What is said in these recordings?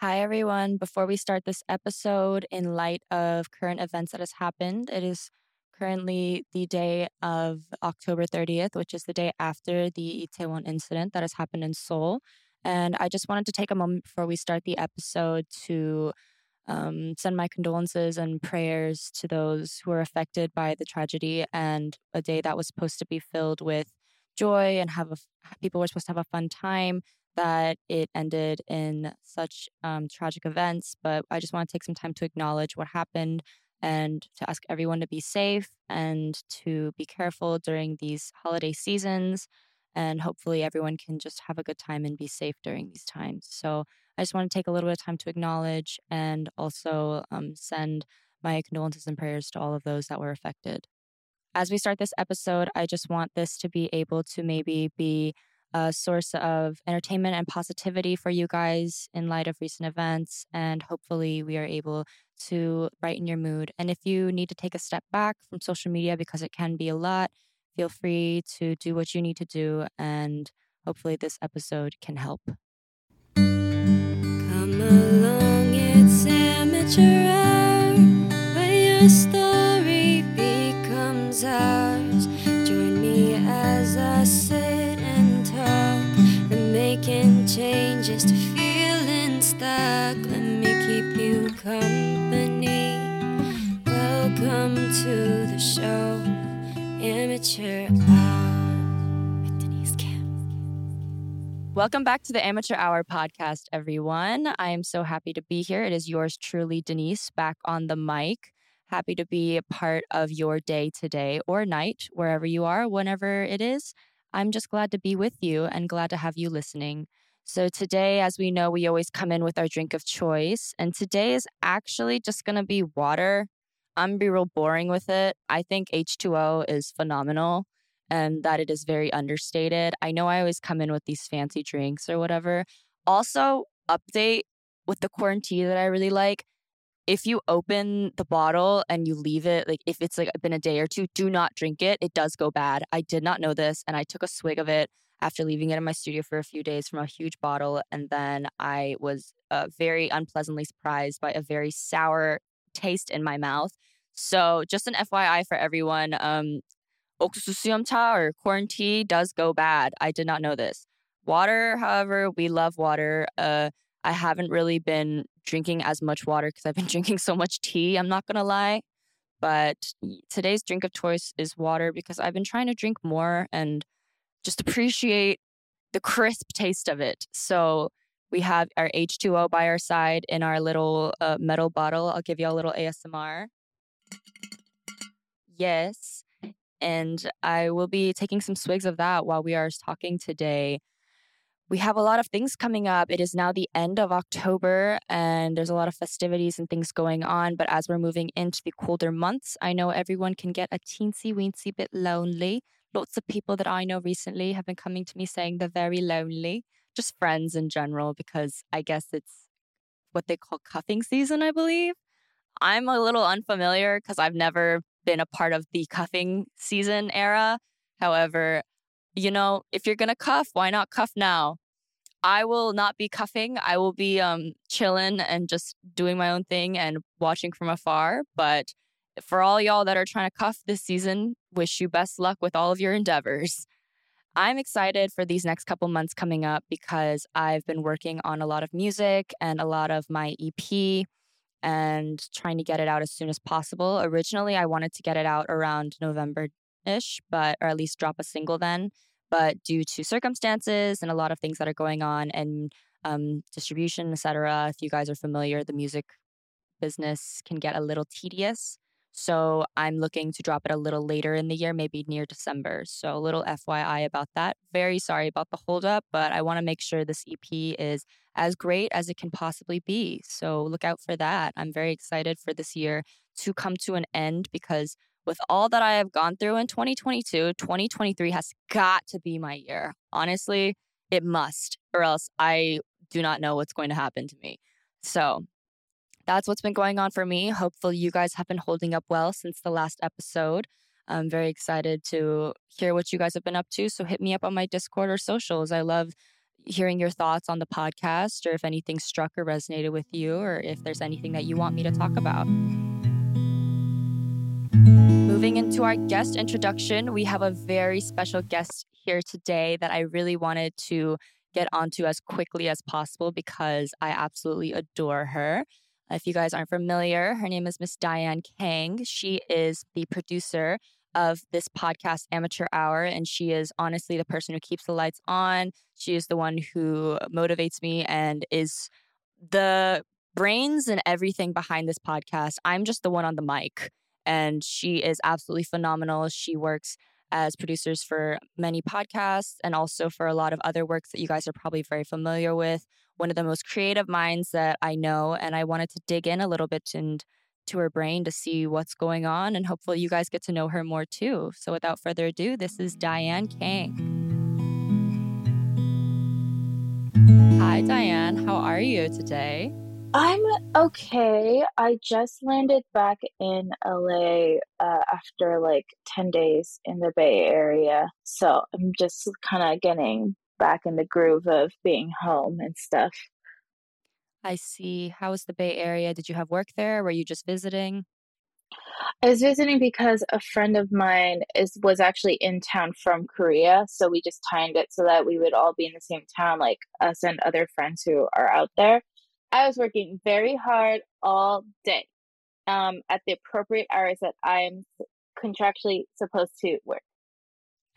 Hi, everyone. Before we start this episode, in light of current events that has happened, it is currently the day of October 30th, which is the day after the Itaewon incident that has happened in Seoul. And I just wanted to take a moment before we start the episode to um, send my condolences and prayers to those who are affected by the tragedy and a day that was supposed to be filled with joy and have a, people were supposed to have a fun time that it ended in such um, tragic events but i just want to take some time to acknowledge what happened and to ask everyone to be safe and to be careful during these holiday seasons and hopefully everyone can just have a good time and be safe during these times so I just want to take a little bit of time to acknowledge and also um, send my condolences and prayers to all of those that were affected. As we start this episode, I just want this to be able to maybe be a source of entertainment and positivity for you guys in light of recent events. And hopefully, we are able to brighten your mood. And if you need to take a step back from social media because it can be a lot, feel free to do what you need to do. And hopefully, this episode can help along, it's amateur company. Welcome to the show, amateur hour. Welcome back to the Amateur Hour podcast, everyone. I am so happy to be here. It is yours truly, Denise, back on the mic. Happy to be a part of your day today or night, wherever you are, whenever it is. I'm just glad to be with you and glad to have you listening. So, today, as we know, we always come in with our drink of choice. And today is actually just going to be water. I'm to be real boring with it. I think H2O is phenomenal and that it is very understated. I know I always come in with these fancy drinks or whatever. Also, update with the quarantine that I really like. If you open the bottle and you leave it, like if it's like been a day or two, do not drink it. It does go bad. I did not know this and I took a swig of it after leaving it in my studio for a few days from a huge bottle. And then I was uh, very unpleasantly surprised by a very sour taste in my mouth. So, just an FYI for everyone, um, or or quarantine does go bad. I did not know this. Water, however, we love water. Uh, I haven't really been drinking as much water because I've been drinking so much tea. I'm not gonna lie, but today's drink of choice is water because I've been trying to drink more and just appreciate the crisp taste of it. So we have our H2O by our side in our little uh, metal bottle. I'll give you a little ASMR. Yes and I will be taking some swigs of that while we are talking today. We have a lot of things coming up. It is now the end of October, and there's a lot of festivities and things going on. But as we're moving into the colder months, I know everyone can get a teensy weensy bit lonely. Lots of people that I know recently have been coming to me saying they're very lonely, just friends in general, because I guess it's what they call cuffing season, I believe. I'm a little unfamiliar because I've never been a part of the cuffing season era. However, you know, if you're going to cuff, why not cuff now? I will not be cuffing. I will be um chilling and just doing my own thing and watching from afar, but for all y'all that are trying to cuff this season, wish you best luck with all of your endeavors. I'm excited for these next couple months coming up because I've been working on a lot of music and a lot of my EP and trying to get it out as soon as possible. Originally, I wanted to get it out around November ish, but or at least drop a single then. But due to circumstances and a lot of things that are going on and um, distribution, etc., if you guys are familiar, the music business can get a little tedious. So I'm looking to drop it a little later in the year, maybe near December. So a little FYI about that. Very sorry about the holdup, but I want to make sure this EP is as great as it can possibly be. So look out for that. I'm very excited for this year to come to an end because with all that I have gone through in 2022, 2023 has got to be my year. Honestly, it must, or else I do not know what's going to happen to me. So that's what's been going on for me. Hopefully, you guys have been holding up well since the last episode. I'm very excited to hear what you guys have been up to. So hit me up on my Discord or socials. I love hearing your thoughts on the podcast or if anything struck or resonated with you or if there's anything that you want me to talk about. Moving into our guest introduction, we have a very special guest here today that I really wanted to get onto as quickly as possible because I absolutely adore her. If you guys aren't familiar, her name is Miss Diane Kang. She mm-hmm. is the producer of this podcast, Amateur Hour, and she is honestly the person who keeps the lights on. She is the one who motivates me and is the brains and everything behind this podcast. I'm just the one on the mic, and she is absolutely phenomenal. She works as producers for many podcasts and also for a lot of other works that you guys are probably very familiar with. One of the most creative minds that I know, and I wanted to dig in a little bit and to her brain to see what's going on, and hopefully you guys get to know her more too. So, without further ado, this is Diane Kang. Hi, Diane. How are you today? I'm okay. I just landed back in LA uh, after like 10 days in the Bay Area. So I'm just kind of getting back in the groove of being home and stuff. I see. How was the Bay Area? Did you have work there? Were you just visiting? I was visiting because a friend of mine is was actually in town from Korea, so we just timed it so that we would all be in the same town, like us and other friends who are out there. I was working very hard all day um, at the appropriate hours that I'm contractually supposed to work.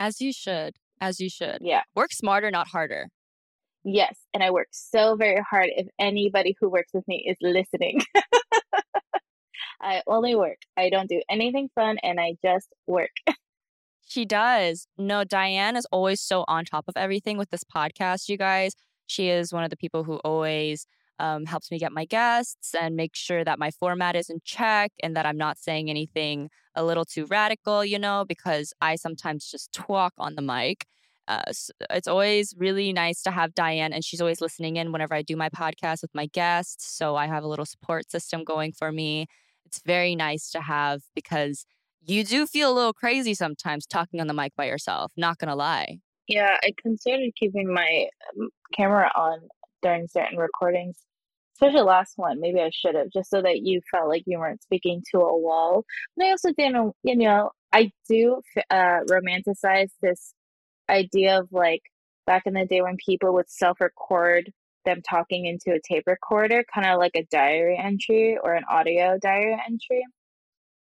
As you should. As you should. Yeah. Work smarter, not harder. Yes. And I work so very hard if anybody who works with me is listening. I only work. I don't do anything fun and I just work. She does. No, Diane is always so on top of everything with this podcast, you guys. She is one of the people who always um, helps me get my guests and make sure that my format is in check and that I'm not saying anything a little too radical, you know, because I sometimes just talk on the mic. Uh, so it's always really nice to have Diane, and she's always listening in whenever I do my podcast with my guests. So I have a little support system going for me. It's very nice to have because you do feel a little crazy sometimes talking on the mic by yourself, not gonna lie. Yeah, I considered keeping my um, camera on during certain recordings especially last one. Maybe I should have, just so that you felt like you weren't speaking to a wall. But I also didn't, you know, I do uh, romanticize this idea of like back in the day when people would self record them talking into a tape recorder, kind of like a diary entry or an audio diary entry.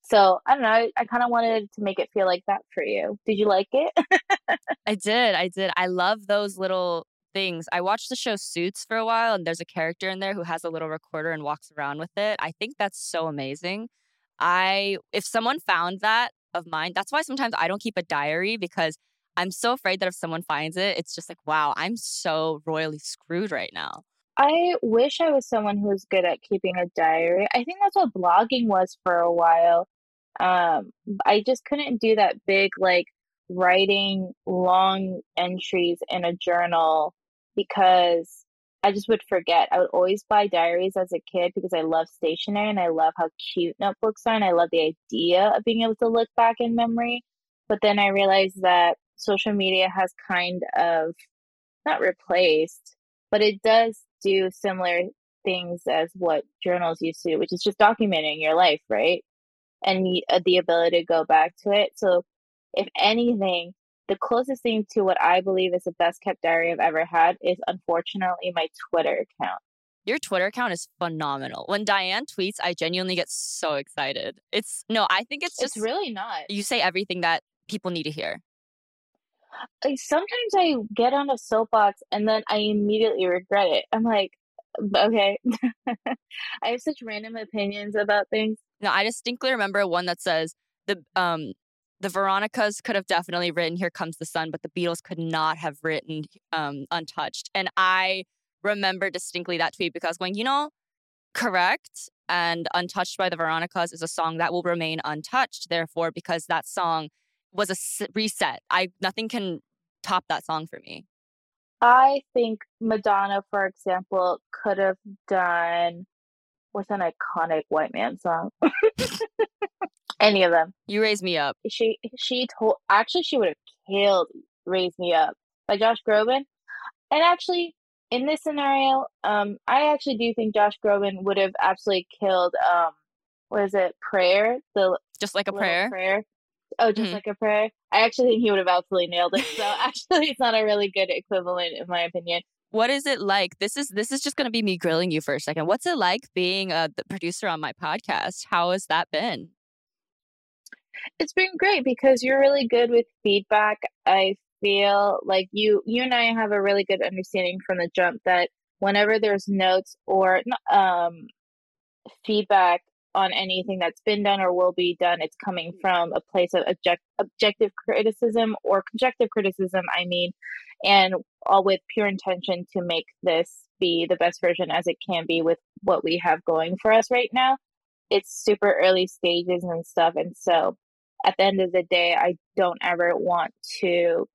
So I don't know. I, I kind of wanted to make it feel like that for you. Did you like it? I did. I did. I love those little things. I watched the show Suits for a while, and there's a character in there who has a little recorder and walks around with it. I think that's so amazing. I, if someone found that of mine, that's why sometimes I don't keep a diary because I'm so afraid that if someone finds it, it's just like, wow, I'm so royally screwed right now. I wish I was someone who was good at keeping a diary. I think that's what blogging was for a while. Um, I just couldn't do that big, like, writing long entries in a journal because I just would forget. I would always buy diaries as a kid because I love stationery and I love how cute notebooks are and I love the idea of being able to look back in memory. But then I realized that social media has kind of not replaced, but it does do similar things as what journals used to, which is just documenting your life, right? And the, uh, the ability to go back to it. So, if anything, the closest thing to what I believe is the best kept diary I've ever had is unfortunately my Twitter account. Your Twitter account is phenomenal. When Diane tweets, I genuinely get so excited. It's no, I think it's just it's really not. You say everything that people need to hear. Like, sometimes I get on a soapbox and then I immediately regret it. I'm like, okay. I have such random opinions about things. No, I distinctly remember one that says the um the Veronicas could have definitely written Here Comes the Sun, but the Beatles could not have written um Untouched. And I remember distinctly that tweet because going, you know, correct. And Untouched by the Veronicas is a song that will remain untouched. Therefore, because that song was a reset, I nothing can top that song for me. I think Madonna, for example, could have done what's an iconic white man song. Any of them. You raised me up. She she told actually she would have killed "Raise Me Up" by Josh Groban, and actually in this scenario, um, I actually do think Josh Groban would have absolutely killed um, what is it, prayer? The just like a prayer. Prayer. Oh, just mm-hmm. like a prayer. I actually think he would have absolutely nailed it. So actually, it's not a really good equivalent in my opinion. What is it like? This is this is just going to be me grilling you for a second. What's it like being a the producer on my podcast? How has that been? It's been great because you're really good with feedback. I feel like you you and I have a really good understanding from the jump that whenever there's notes or um, feedback on anything that's been done or will be done, it's coming from a place of object, objective criticism or constructive criticism, I mean, and all with pure intention to make this be the best version as it can be with what we have going for us right now. It's super early stages and stuff. And so at the end of the day, I don't ever want to,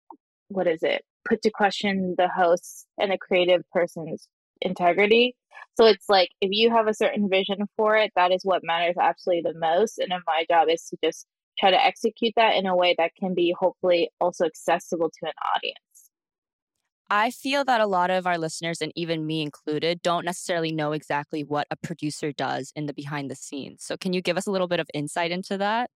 what is it, put to question the host and the creative person's integrity. So it's like if you have a certain vision for it, that is what matters absolutely the most. And my job is to just try to execute that in a way that can be hopefully also accessible to an audience. I feel that a lot of our listeners, and even me included, don't necessarily know exactly what a producer does in the behind the scenes. So, can you give us a little bit of insight into that?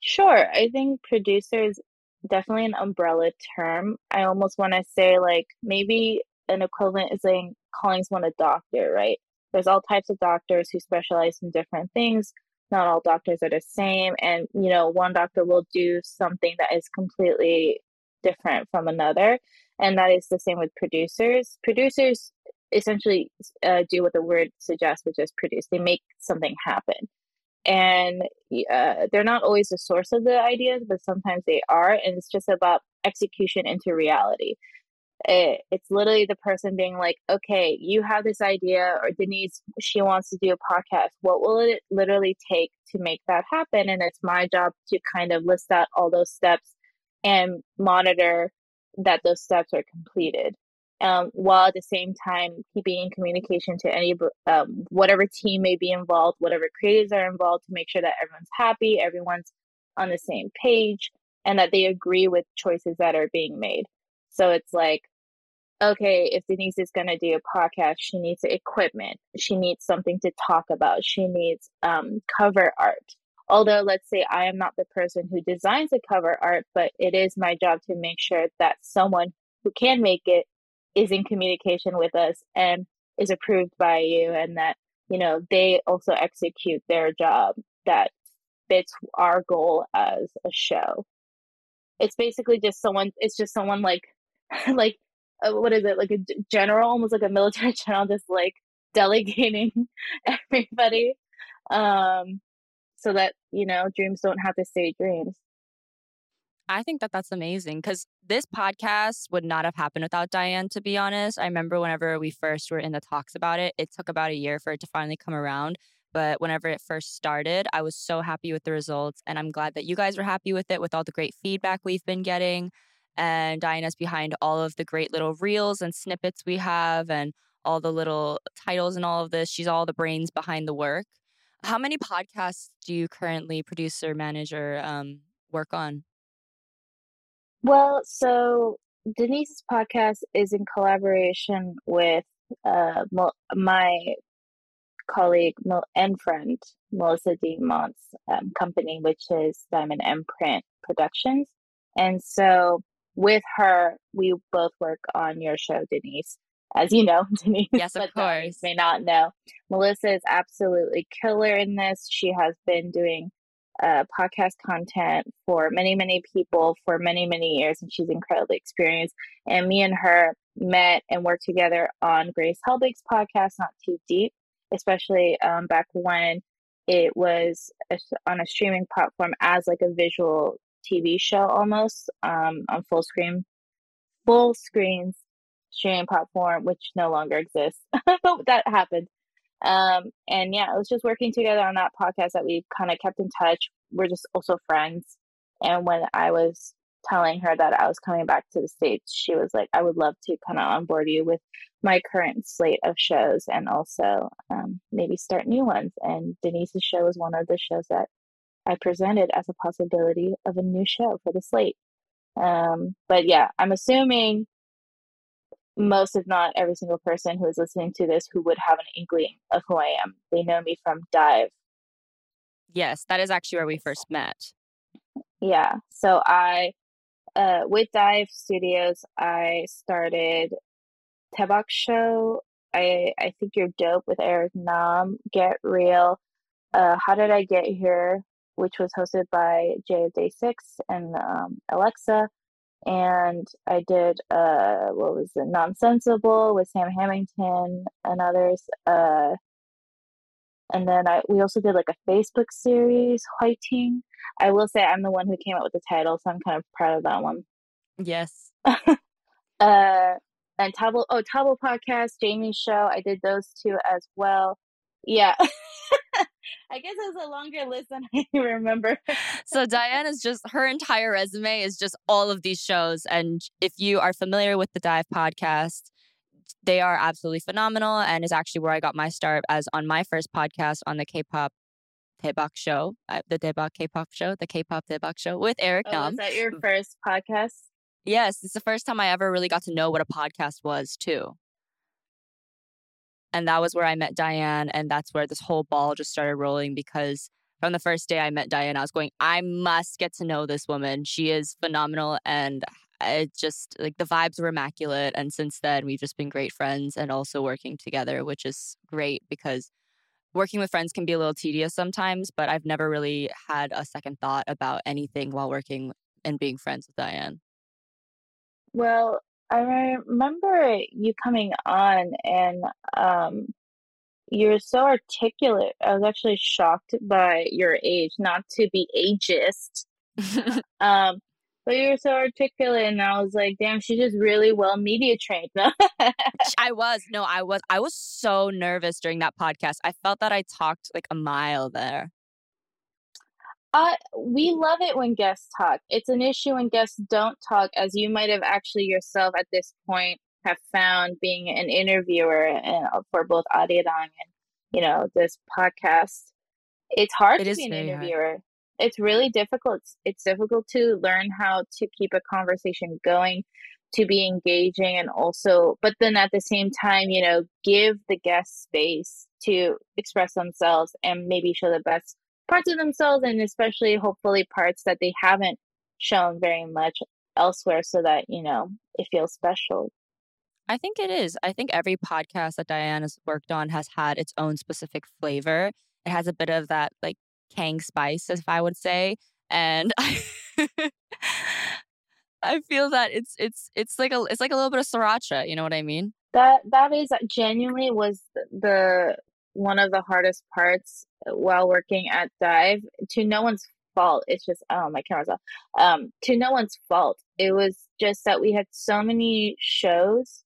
Sure. I think producer is definitely an umbrella term. I almost want to say, like, maybe an equivalent is saying calling someone a doctor, right? There's all types of doctors who specialize in different things. Not all doctors are the same. And, you know, one doctor will do something that is completely different from another. And that is the same with producers. Producers essentially uh, do what the word suggests, which is produce. They make something happen and uh, they're not always the source of the ideas but sometimes they are and it's just about execution into reality. It, it's literally the person being like okay you have this idea or denise she wants to do a podcast. What will it literally take to make that happen? And it's my job to kind of list out all those steps and monitor that those steps are completed um, while at the same time keeping in communication to any um, whatever team may be involved, whatever creatives are involved, to make sure that everyone's happy, everyone's on the same page, and that they agree with choices that are being made. So it's like, okay, if Denise is going to do a podcast, she needs equipment, she needs something to talk about, she needs um, cover art. Although, let's say I am not the person who designs the cover art, but it is my job to make sure that someone who can make it is in communication with us and is approved by you and that you know they also execute their job that fits our goal as a show. It's basically just someone it's just someone like like uh, what is it like a general almost like a military general just like delegating everybody um so that you know dreams don't have to stay dreams I think that that's amazing because this podcast would not have happened without Diane, to be honest. I remember whenever we first were in the talks about it, it took about a year for it to finally come around. But whenever it first started, I was so happy with the results. And I'm glad that you guys were happy with it, with all the great feedback we've been getting. And Diana's behind all of the great little reels and snippets we have and all the little titles and all of this. She's all the brains behind the work. How many podcasts do you currently produce or manage or um, work on? Well, so Denise's podcast is in collaboration with uh, my colleague and friend Melisa D. Monts' um, company, which is Diamond MPrint Productions. And so with her, we both work on your show, Denise. As you know, Denise. Yes, of course. May not know. Melisa is absolutely killer in this. She has been doing uh, podcast content for many, many people for many, many years, and she's incredibly experienced. And me and her met and worked together on Grace Helbig's podcast, Not Too Deep, especially um, back when it was a, on a streaming platform as like a visual TV show almost um, on full screen, full screens streaming platform, which no longer exists. but that happened. Um, and yeah, it was just working together on that podcast that we kind of kept in touch. We're just also friends. And when I was telling her that I was coming back to the States, she was like, I would love to kind of onboard you with my current slate of shows and also um, maybe start new ones. And Denise's show was one of the shows that I presented as a possibility of a new show for the slate. Um, but yeah, I'm assuming most, if not every single person who is listening to this who would have an inkling of who I am. They know me from Dive. Yes, that is actually where we first met. Yeah. So I, uh, with Dive Studios, I started Daebak Show. I I think you're dope with Eric Nam. Get real. Uh, How did I get here? Which was hosted by Jae of Day Six and um, Alexa and I did uh what was it Nonsensible with Sam Hamilton and others. Uh and then I we also did like a Facebook series, Whiting. I will say I'm the one who came up with the title, so I'm kind of proud of that one. Yes. uh and Table oh Table podcast, Jamie's show. I did those two as well. Yeah. I guess it was a longer list than I remember. so Diane is just her entire resume is just all of these shows. And if you are familiar with the Dive podcast, they are absolutely phenomenal and is actually where I got my start as on my first podcast on the K-pop Daebak show, uh, the Daebak K-pop show, the K-pop Daebak show with Eric oh, Nam. Was that your first podcast? Yes, it's the first time I ever really got to know what a podcast was too. And that was where I met Diane. And that's where this whole ball just started rolling because from the first day I met Diane, I was going, I must get to know this woman. She is phenomenal. And it just like the vibes were immaculate. And since then, we've just been great friends and also working together, which is great because working with friends can be a little tedious sometimes, but I've never really had a second thought about anything while working and being friends with Diane. Well, I remember you coming on and um, you're so articulate. I was actually shocked by your age, not to be ageist. um, but you were so articulate, and I was like, "Damn, she's just really well media trained." I was no, I was, I was so nervous during that podcast. I felt that I talked like a mile there. Uh, we love it when guests talk. It's an issue when guests don't talk, as you might have actually yourself at this point have found being an interviewer and for both Arirang and you know this podcast. It's hard it to be an interviewer. Hard. It's really difficult. It's, it's difficult to learn how to keep a conversation going, to be engaging, and also, but then at the same time, you know, give the guest space to express themselves and maybe show the best parts of themselves and especially hopefully parts that they haven't shown very much elsewhere so that you know it feels special. I think it is. I think every podcast that diane has worked on has had its own specific flavor. It has a bit of that like kang spice if i would say and I, I feel that it's it's it's like a it's like a little bit of sriracha you know what i mean? That that is genuinely was the one of the hardest parts while working at Dive to no one's fault. It's just oh my camera's off. Um, to no one's fault. It was just that we had so many shows.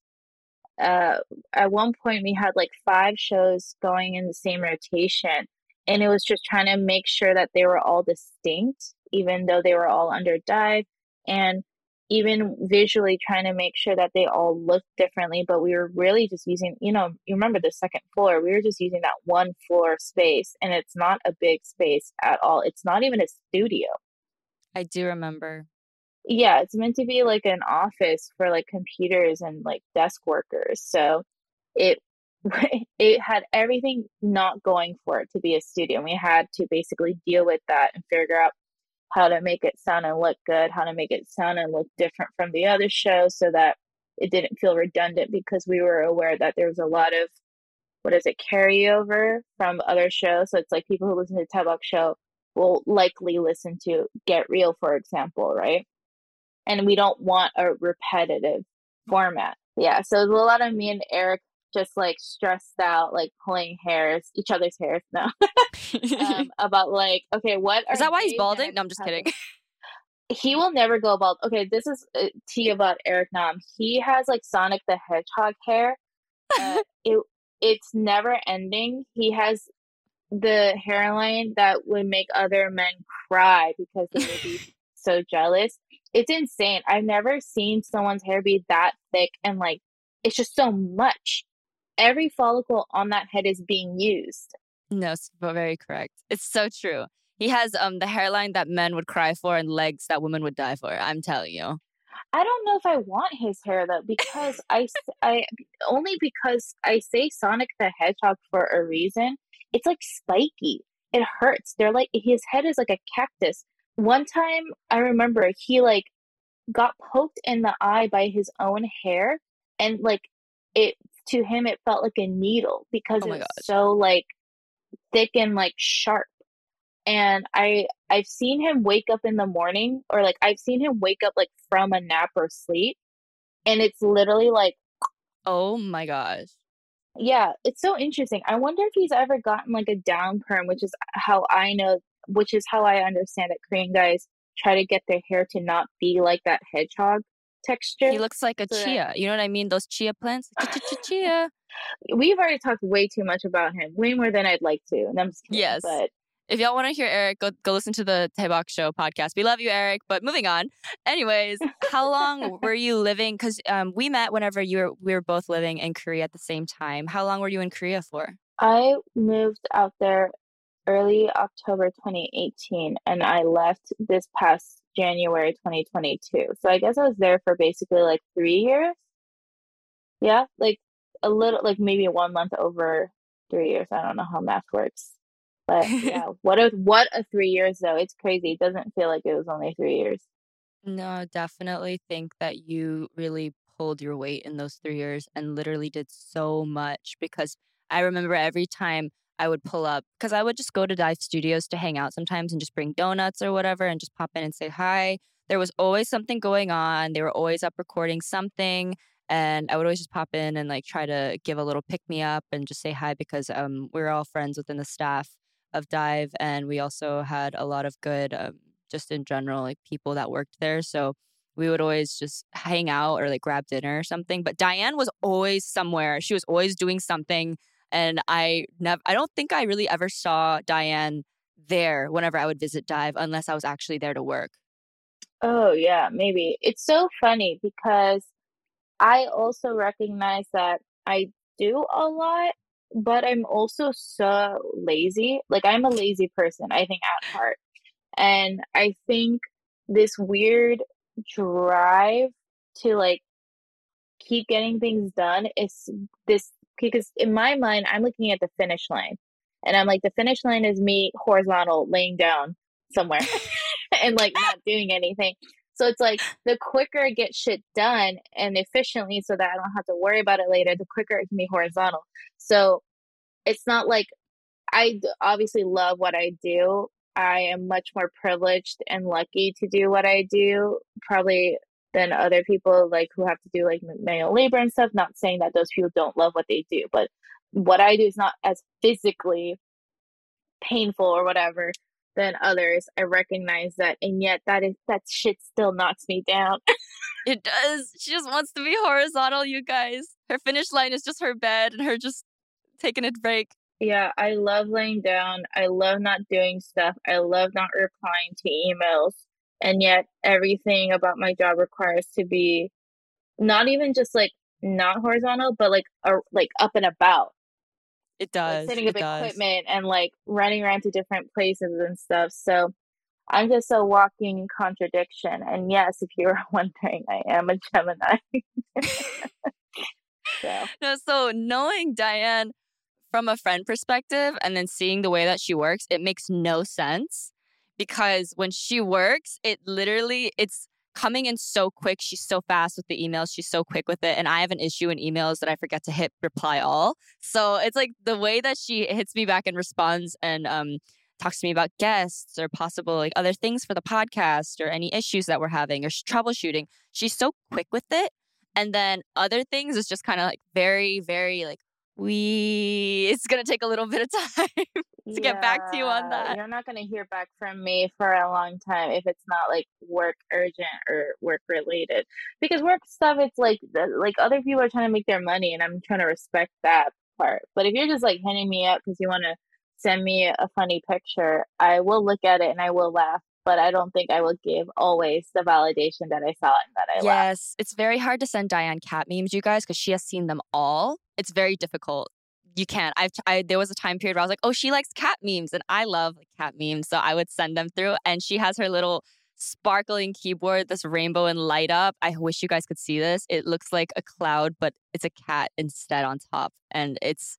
Uh, at one point we had like five shows going in the same rotation, and it was just trying to make sure that they were all distinct, even though they were all under Dive. And even visually trying to make sure that they all look differently but we were really just using you know you remember the second floor we were just using that one floor space and it's not a big space at all. It's not even a studio. I do remember. Yeah it's meant to be like an office for like computers and like desk workers so it it had everything not going for it to be a studio and we had to basically deal with that and figure out how to make it sound and look good, how to make it sound and look different from the other shows so that it didn't feel redundant because we were aware that there was a lot of what is it carryover from other shows. So it's like people who listen to Daebak show will likely listen to Get Real, for example, right? And we don't want a repetitive format. Yeah, so a lot of me and Eric just like stressed out, like pulling hairs, each other's hairs now, um, about like, okay, what is that? Why he's balding? No, I'm just kidding. He will never go bald. Okay, this is uh, tea about Eric Nam. He has like Sonic the Hedgehog hair. Uh, it it's never ending. He has the hairline that would make other men cry because they would be so jealous. It's insane. I've never seen someone's hair be that thick and like it's just so much every follicle on that head is being used. No, it's very correct. It's so true. He has um the hairline that men would cry for and legs that women would die for. I'm telling you. I don't know if I want his hair though because I I only because I say Sonic the Hedgehog for a reason. It's like spiky. It hurts. They're like his head is like a cactus. One time I remember he like got poked in the eye by his own hair and like it to him it felt like a needle because oh it's so like thick and like sharp. And i i've seen him wake up in the morning or like i've seen him wake up like from a nap or sleep and it's literally like oh my gosh. Yeah it's so interesting. I wonder if he's ever gotten like a down perm which is how i know which is how i understand that korean guys try to get their hair to not be like that hedgehog texture. He looks like a so chia. You know what I mean? Those chia plants. Chia. We've already talked way too much about him, way more than I'd like to. And I'm just kidding, yes. But if y'all want to hear Eric, go go listen to the Daebak Show podcast. We love you, Eric. But moving on. Anyways, how long were you living? Because um, we met whenever you were we were both living in Korea at the same time. How long were you in Korea for? I moved out there early October 2018, and I left this past January 2022. So I guess I was there for basically like three years. Yeah, like a little, like maybe one month over three years. I don't know how math works, but yeah, what a what a three years though. It's crazy. It doesn't feel like it was only three years. No, definitely think that you really pulled your weight in those three years and literally did so much because I remember every time I would pull up because I would just go to Dive Studios to hang out sometimes and just bring donuts or whatever and just pop in and say hi. There was always something going on. They were always up recording something. And I would always just pop in and like try to give a little pick me up and just say hi because um, we were all friends within the staff of Dive. And we also had a lot of good, um, just in general, like people that worked there. So we would always just hang out or like grab dinner or something. But Diane was always somewhere. She was always doing something and I never I don't think I really ever saw Diane there whenever I would visit Dive unless I was actually there to work. Oh yeah, maybe. It's so funny because I also recognize that I do a lot, but I'm also so lazy. Like I'm a lazy person, I think at heart. And I think this weird drive to like keep getting things done is this because in my mind, I'm looking at the finish line, and I'm like, the finish line is me horizontal laying down somewhere and like not doing anything. So it's like the quicker I get shit done and efficiently so that I don't have to worry about it later, the quicker it can be horizontal. So it's not like I obviously love what I do. I am much more privileged and lucky to do what I do, probably than other people like who have to do like manual labor and stuff. Not saying that those people don't love what they do but what i do is not as physically painful or whatever than others. I recognize that and yet that is that shit still knocks me down. It does. She just wants to be horizontal you guys. Her finish line is just her bed and her just taking a break. Yeah i love laying down. I love not doing stuff. I love not replying to emails and yet everything about my job requires to be not even just like not horizontal but like a, like up and about. It does like, setting up equipment and like running around to different places and stuff so i'm just a walking contradiction and yes if you were wondering i am a gemini. So. no so knowing diane from a friend perspective and then seeing the way that she works it makes no sense because when she works, it literally it's coming in so quick. She's so fast with the emails. She's so quick with it. And I have an issue in emails that I forget to hit reply all. So it's like the way that she hits me back and responds and um, talks to me about guests or possible like other things for the podcast or any issues that we're having or troubleshooting. She's so quick with it. And then other things is just kind of like very, very like we it's going to take a little bit of time to yeah, get back to you on that. You're not going to hear back from me for a long time if it's not like work urgent or work related. Because work stuff it's like like other people are trying to make their money and I'm trying to respect that part. But if you're just like hitting me up because you want to send me a funny picture, I will look at it and I will laugh but I don't think I will give always the validation that I saw and that I yes, Yes, it's very hard to send Diane cat memes, you guys, because she has seen them all. It's very difficult. You can't. I've I, there was a time period where I was like, oh, she likes cat memes, and I love cat memes, so I would send them through. And she has her little sparkling keyboard, this rainbow and light up. I wish you guys could see this. It looks like a cloud, but it's a cat instead on top, and it's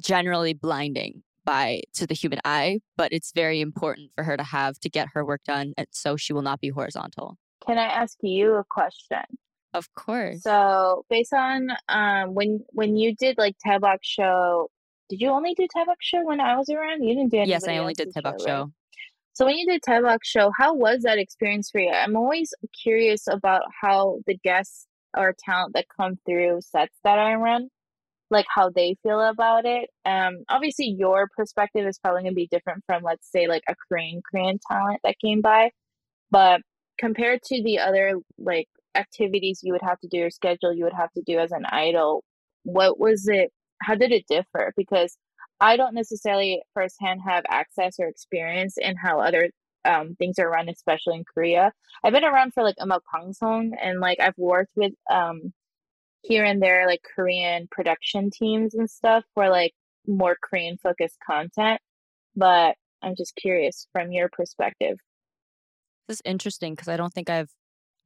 generally blinding by to the human eye, but it's very important for her to have to get her work done and so she will not be horizontal. Can I ask you a question? Of course. So based on um when when you did like Daebak show, did you only do Daebak show when I was around? You didn't do Yes, I only did Daebak show. show. Right? So when you did Daebak show, how was that experience for you? I'm always curious about how the guests or talent that come through sets that I run like how they feel about it. Um, obviously, your perspective is probably going to be different from, let's say, like a Korean Korean talent that came by, but compared to the other like activities you would have to do or schedule you would have to do as an idol, what was it? How did it differ? Because I don't necessarily firsthand have access or experience in how other um, things are run, especially in Korea. I've been around for like Umak song, and like I've worked with um, here and there like Korean production teams and stuff for like more Korean focused content. But I'm just curious from your perspective. This is interesting because I don't think I've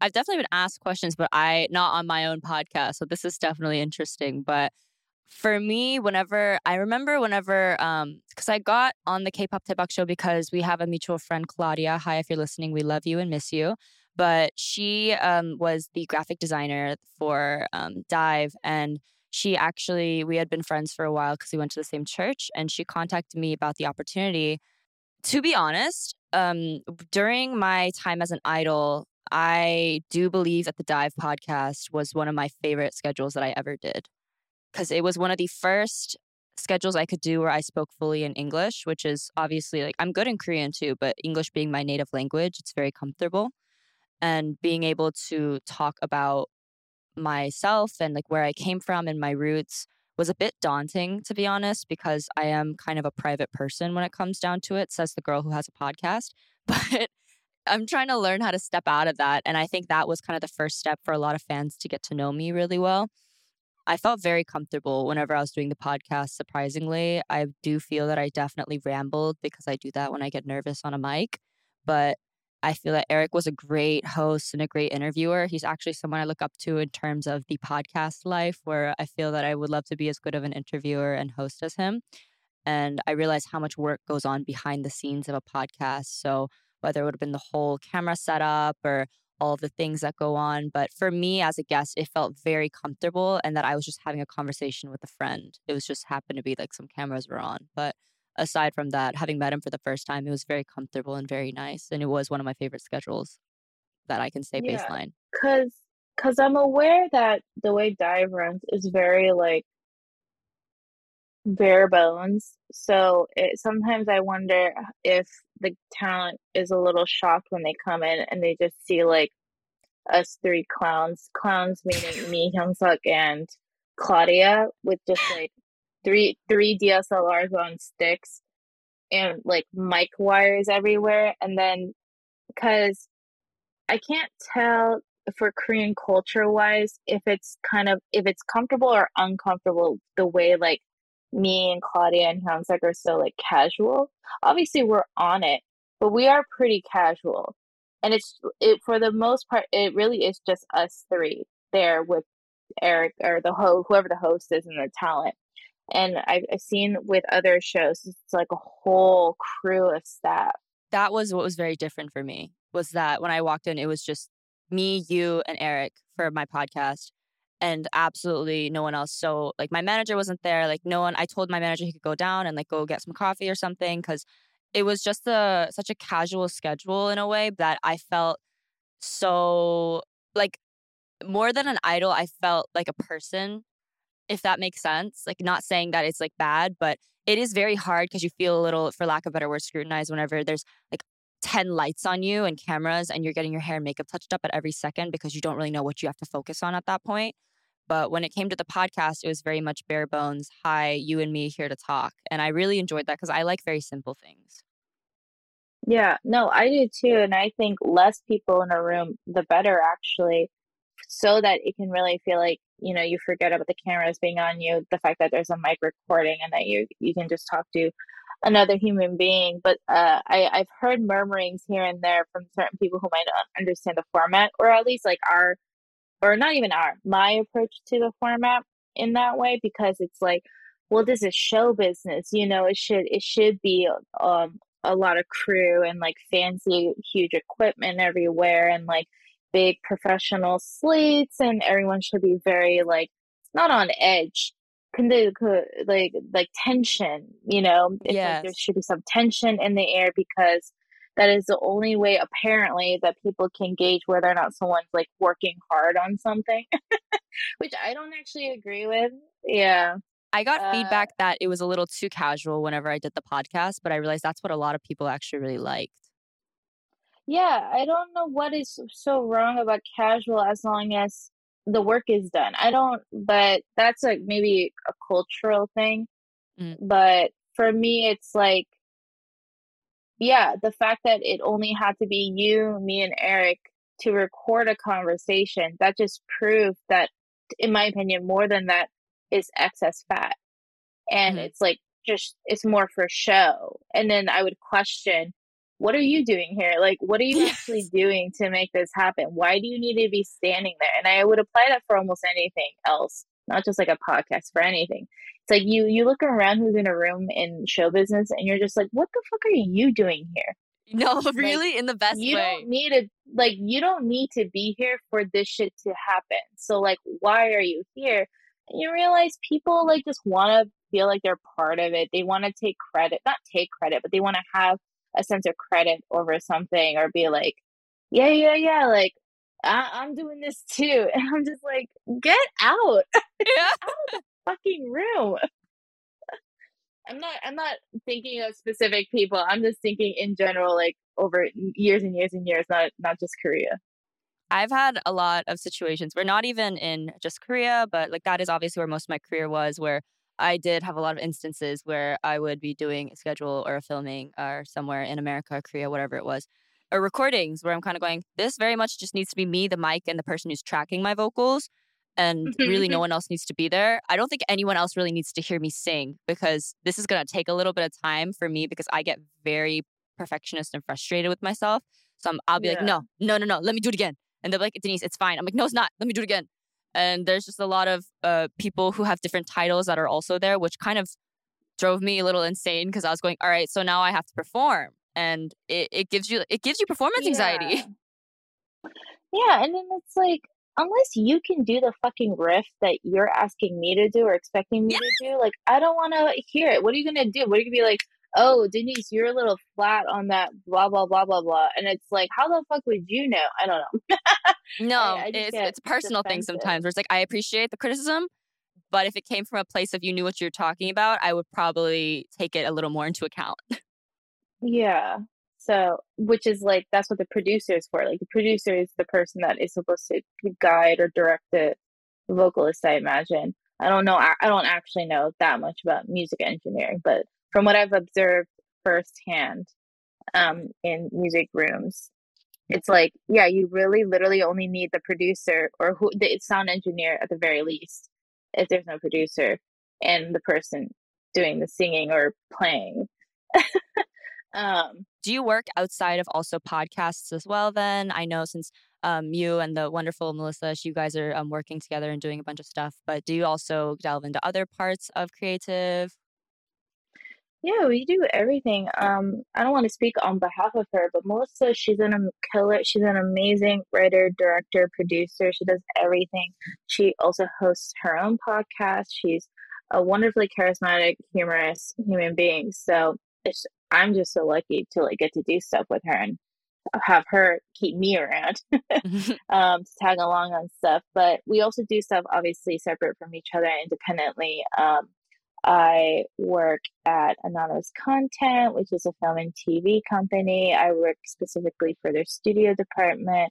I've definitely been asked questions, but I not on my own podcast. So this is definitely interesting. But for me, whenever I remember whenever um because I got on the K-pop Daebak show because we have a mutual friend, Claudia. Hi, if you're listening, we love you and miss you but she um, was the graphic designer for um, Dive. And she actually, we had been friends for a while because we went to the same church. And she contacted me about the opportunity. To be honest, um, during my time as an idol, I do believe that the Dive podcast was one of my favorite schedules that I ever did because it was one of the first schedules I could do where I spoke fully in English, which is obviously like I'm good in Korean too, but English being my native language, it's very comfortable and being able to talk about myself and like where I came from and my roots was a bit daunting to be honest because I am kind of a private person when it comes down to it says the girl who has a podcast but I'm trying to learn how to step out of that and I think that was kind of the first step for a lot of fans to get to know me really well. I felt very comfortable whenever I was doing the podcast surprisingly. I do feel that I definitely rambled because I do that when I get nervous on a mic, but I feel that Eric was a great host and a great interviewer. He's actually someone I look up to in terms of the podcast life, where I feel that I would love to be as good of an interviewer and host as him. And I realized how much work goes on behind the scenes of a podcast. So, whether it would have been the whole camera setup or all the things that go on. But for me as a guest, it felt very comfortable and that I was just having a conversation with a friend. It was just happened to be like some cameras were on. But aside from that, having met him for the first time, it was very comfortable and very nice. And it was one of my favorite schedules that I can say yeah, baseline. Cause, cause I'm aware that the way dive runs is very like bare bones. So it sometimes I wonder if the talent is a little shocked when they come in and they just see like us three clowns, clowns meaning me, Hyungsuk, and Claudia with just like three three DSLRs on sticks and like mic wires everywhere and then because I can't tell for Korean culture wise if it's kind of if it's comfortable or uncomfortable the way like me and Claudia and Hyungsuk are so like casual. Obviously we're on it, but we are pretty casual. And it's it for the most part it really is just us three there with Eric or the host whoever the host is and the talent. And I've, I've seen with other shows, it's like a whole crew of staff. that was what was very different for me was that when I walked in, it was just me, you, and Eric for my podcast, and absolutely no one else. So like my manager wasn't there. Like no one. I told my manager he could go down and like go get some coffee or something because it was just a such a casual schedule in a way that I felt so like more than an idol. I felt like a person, if that makes sense. Like not saying that it's like bad, but it is very hard because you feel a little, for lack of better word, scrutinized whenever there's like 10 lights on you and cameras and you're getting your hair and makeup touched up at every second because you don't really know what you have to focus on at that point. But when it came to the podcast, it was very much bare bones. Hi, you and me here to talk. And I really enjoyed that because I like very simple things. Yeah, no, I do too. And I think less people in a room, the better, actually, so that it can really feel like, you know, you forget about the cameras being on you, the fact that there's a mic recording and that you you can just talk to another human being. But uh, I, I've heard murmurings here and there from certain people who might not understand the format, or at least like our, or not even our, my approach to the format in that way, because it's like, well, this is show business, you know, it should it should be um a lot of crew and like fancy huge equipment everywhere and like big professional slates and everyone should be very like not on edge like like tension you know it's yes. like there should be some tension in the air because that is the only way apparently that people can gauge whether or not someone's like working hard on something which i don't actually agree with yeah I got uh, feedback that it was a little too casual whenever I did the podcast, but I realized that's what a lot of people actually really liked. Yeah, I don't know what is so wrong about casual as long as the work is done. I don't, but that's like maybe a cultural thing. Mm. But for me, it's like, yeah, the fact that it only had to be you, me, and Eric to record a conversation, that just proved that, in my opinion, more than that, is excess fat. And mm-hmm. it's like just it's more for show. And then I would question, what are you doing here? Like what are you yes. actually doing to make this happen? Why do you need to be standing there? And I would apply that for almost anything else, not just like a podcast for anything. It's like you you look around who's in a room in show business and you're just like, what the fuck are you doing here? No, really, like, in the best you way. You don't need to like you don't need to be here for this shit to happen. So like why are you here? And you realize people like just want to feel like they're part of it. They want to take credit, not take credit, but they want to have a sense of credit over something or be like, yeah, yeah, yeah, like I- am doing this too. And I'm just like, get out, yeah. out of the fucking room. I'm not I'm not thinking of specific people. I'm just thinking in general, like over years and years and years, not not just Korea. I've had a lot of situations where not even in just Korea, but like that is obviously where most of my career was, where I did have a lot of instances where I would be doing a schedule or a filming or somewhere in America, Korea, whatever it was, or recordings where I'm kind of going, this very much just needs to be me, the mic, and the person who's tracking my vocals. And mm-hmm, really, no mm-hmm. one else needs to be there. I don't think anyone else really needs to hear me sing because this is going to take a little bit of time for me because I get very perfectionist and frustrated with myself. So i will be yeah. like, no, no, no, no, let me do it again. And they're like, Denise, it's fine. I'm like, no, it's not. Let me do it again. And there's just a lot of uh, people who have different titles that are also there, which kind of drove me a little insane because I was going, all right, so now I have to perform. And it, it gives you it gives you performance yeah. anxiety. Yeah, and then it's like unless you can do the fucking riff that you're asking me to do or expecting me yeah. to do, like I don't want to hear it. What are you gonna do? What are you gonna be like? Oh, Denise, you're a little flat on that blah, blah, blah, blah, blah. And it's like, how the fuck would you know? I don't know. no, I, I it's, it's a personal defensive. thing sometimes where it's like, I appreciate the criticism, but if it came from a place of you knew what you're talking about, I would probably take it a little more into account. yeah. So, which is like, that's what the producer is for. Like, the producer is the person that is supposed to guide or direct the vocalist, I imagine. I don't know. I, I don't actually know that much about music engineering, but from what I've observed firsthand um, in music rooms, it's like, yeah, you really literally only need the producer or who the sound engineer at the very least, if there's no producer, and the person doing the singing or playing. um, Do you work outside of also podcasts as well? Then I know since um, you and the wonderful Melisa, you guys are um, working together and doing a bunch of stuff. But do you also delve into other parts of creative Yeah, we do everything. Um, I don't want to speak on behalf of her, but Melisa, she's an am- killer. She's an amazing writer, director, producer. She does everything. She also hosts her own podcast. She's a wonderfully charismatic, humorous human being. So it's, I'm just so lucky to like get to do stuff with her and have her keep me around um, to tag along on stuff. But we also do stuff obviously separate from each other independently. Um, I work at Anonymous Content, which is a film and TV company. I work specifically for their studio department.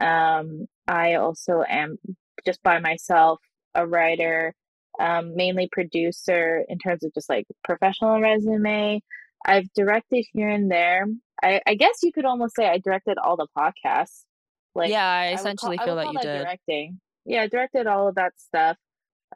Um, I also am just by myself a writer, um, mainly producer in terms of just like professional resume. I've directed here and there. I, I guess you could almost say I directed all the podcasts. Like yeah, I essentially call, feel that you that did directing. Yeah, I directed all of that stuff.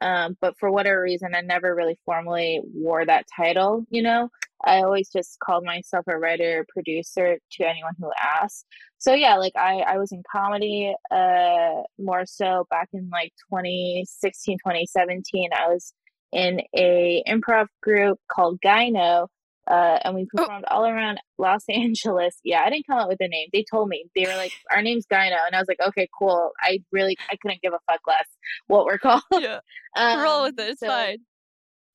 Um, but for whatever reason, I never really formally wore that title. You know, I always just called myself a writer, producer to anyone who asked. So yeah, like I, I was in comedy, uh, more so back in like 2016, 2017. I was in a improv group called Gyno, uh, and we oh. performed oh. all around Los Angeles. Yeah, I didn't come up with the name. They told me they were like, "Our name's Gyno," and I was like, "Okay, cool." I really I couldn't give a fuck less what we're called. Yeah, um, roll with it. It's so, fine.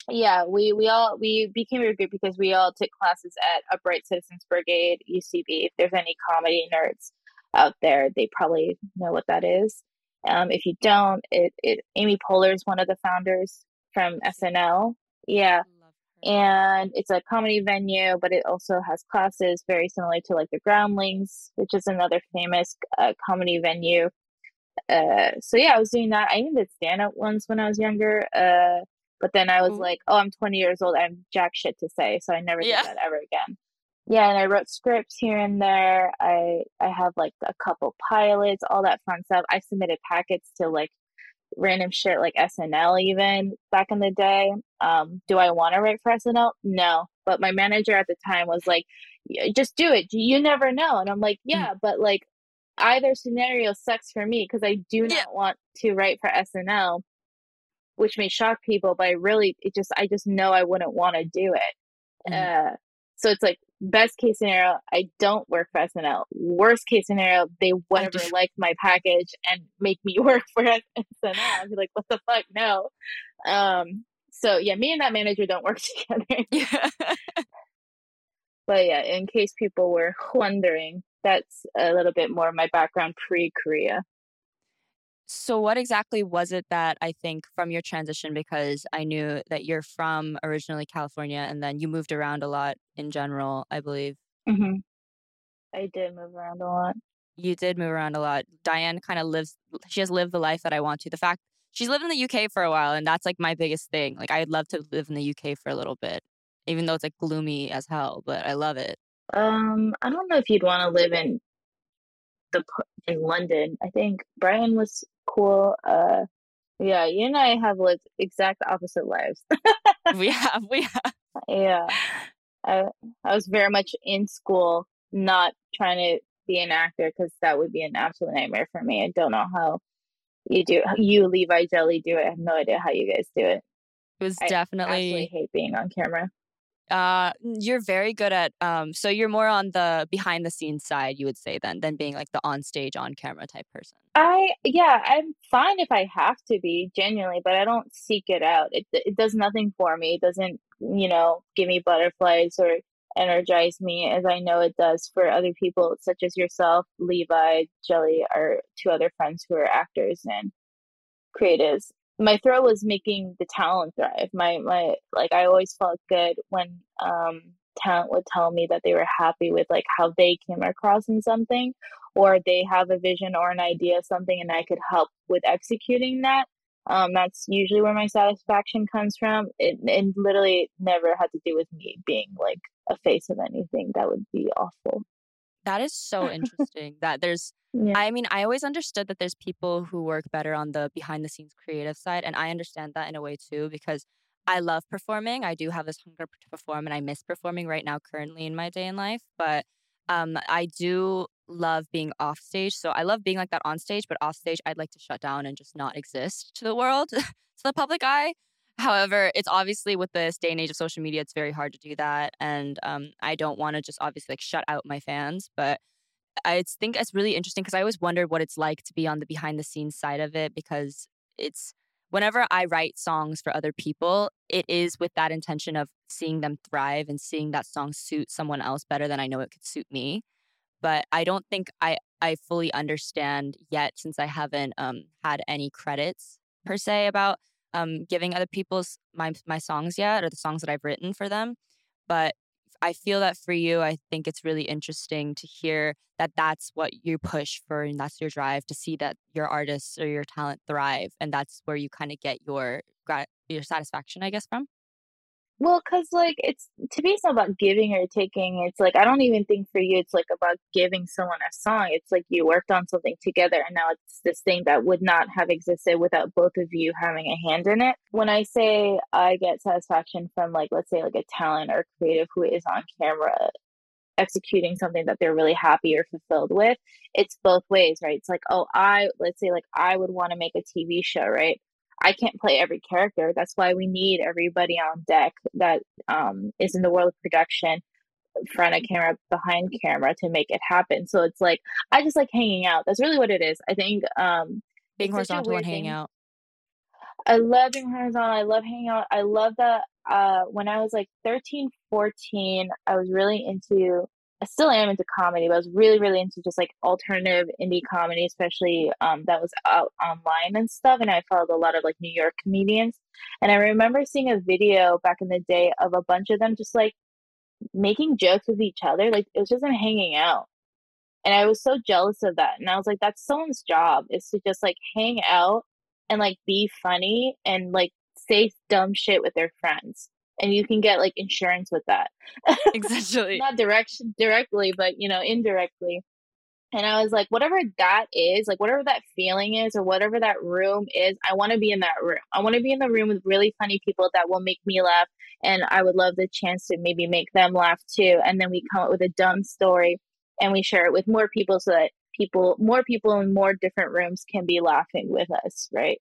Yeah, we we all we became a group because we all took classes at Upright Citizens Brigade UCB. If there's any comedy nerds out there, they probably know what that is. Um, if you don't, it, it Amy Poehler is one of the founders from SNL. Yeah, and it's a comedy venue but it also has classes very similar to like the groundlings which is another famous uh, comedy venue. Uh, so yeah i was doing that. I even did stand up once when i was younger uh, but then i was mm-hmm. like oh i'm 20 years old. I'm jack shit to say so i never yeah. did that ever again. Yeah and i wrote scripts here and there. I i have like a couple pilots all that fun stuff. I submitted packets to like random shit like SNL even back in the day. Um, do I want to write for SNL? No. But my manager at the time was like, just do it. You never know. And I'm like, mm. yeah, mm. but like either scenario sucks for me because I do not yeah. want to write for SNL, which may shock people, but I really, it just, I just know I wouldn't want to do it. Mm. Uh, so it's like best case scenario, I don't work for SNL. Worst case scenario, they would ever like my package and make me work for SNL. I'd be like, what the fuck? No. Um, so yeah, me and that manager don't work together. Yeah. but yeah, in case people were wondering, that's a little bit more of my background pre Korea. So, what exactly was it that I think from your transition? Because I knew that you're from originally California and then you moved around a lot in general, I believe. Mm-hmm. I did move around a lot. You did move around a lot. Diane kind of lives, she has lived the life that I want to. The fact she's lived in the UK for a while, and that's like my biggest thing. Like, I'd love to live in the UK for a little bit, even though it's like gloomy as hell, but I love it. Um, I don't know if you'd want to live in the in London. I think Brian was cool. Uh, yeah, you and I have lived exact opposite lives. we have, we have. Yeah, I I was very much in school, not trying to be an actor because that would be an absolute nightmare for me. I don't know how you do you Levi Jelly do it. I have no idea how you guys do it. It was definitely I hate being on camera. Uh, you're very good at um. So you're more on the behind the scenes side, you would say, then, than being like the on stage, on camera type person. I yeah, I'm fine if I have to be genuinely, but I don't seek it out. It it does nothing for me. It doesn't you know give me butterflies or energize me as I know it does for other people such as yourself, Levi, Jelly, our two other friends who are actors and creatives my throw was making the talent thrive. My my like I always felt good when um talent would tell me that they were happy with like how they came across in something or they have a vision or an idea of something and I could help with executing that. Um, that's usually where my satisfaction comes from. It, it literally never had to do with me being like a face of anything. That would be awful. That is so interesting that there's yeah. I mean, I always understood that there's people who work better on the behind the scenes creative side and I understand that in a way too because I love performing. I do have this hunger to perform and I miss performing right now currently in my day in life, but um I do love being off stage. So I love being like that on stage, but off stage I'd like to shut down and just not exist to the world, to the public eye. However, it's obviously with this day and age of social media, it's very hard to do that. And um, I don't want to just obviously like shut out my fans, but I think it's really interesting because I always wondered what it's like to be on the behind the scenes side of it because it's whenever I write songs for other people, it is with that intention of seeing them thrive and seeing that song suit someone else better than I know it could suit me. But I don't think I I fully understand yet since I haven't um, had any credits per se about um, giving other people's my my songs yet or the songs that I've written for them. But I feel that for you, I think it's really interesting to hear that that's what you push for and that's your drive to see that your artists or your talent thrive, and that's where you kind of get your your satisfaction, I guess, from. Well, because like it's to me, it's not about giving or taking. It's like I don't even think for you, it's like about giving someone a song. It's like you worked on something together, and now it's this thing that would not have existed without both of you having a hand in it. When I say I get satisfaction from like let's say like a talent or creative who is on camera executing something that they're really happy or fulfilled with, it's both ways, right? It's like oh, I let's say like I would want to make a TV show, right? I can't play every character. That's why we need everybody on deck that um, is in the world of production, front of camera, behind camera to make it happen. So it's like I just like hanging out. That's really what it is. I think um, being horizontal and hanging out. I love being horizontal. I love hanging out. I love that uh, when I was like 13, 14, I was really into I still am into comedy, but I was really, really into just like alternative indie comedy, especially um, that was out online and stuff. And I followed a lot of like New York comedians. And I remember seeing a video back in the day of a bunch of them just like making jokes with each other. Like it was just them hanging out. And I was so jealous of that. And I was like, that's someone's job is to just like hang out and like be funny and like say dumb shit with their friends and you can get like insurance with that. Exactly. Not direction directly, but you know, indirectly. And I was like, whatever that is, like whatever that feeling is, or whatever that room is, I want to be in that room. I want to be in the room with really funny people that will make me laugh. And I would love the chance to maybe make them laugh too. And then we come up with a dumb story and we share it with more people so that people, more people in more different rooms can be laughing with us, right?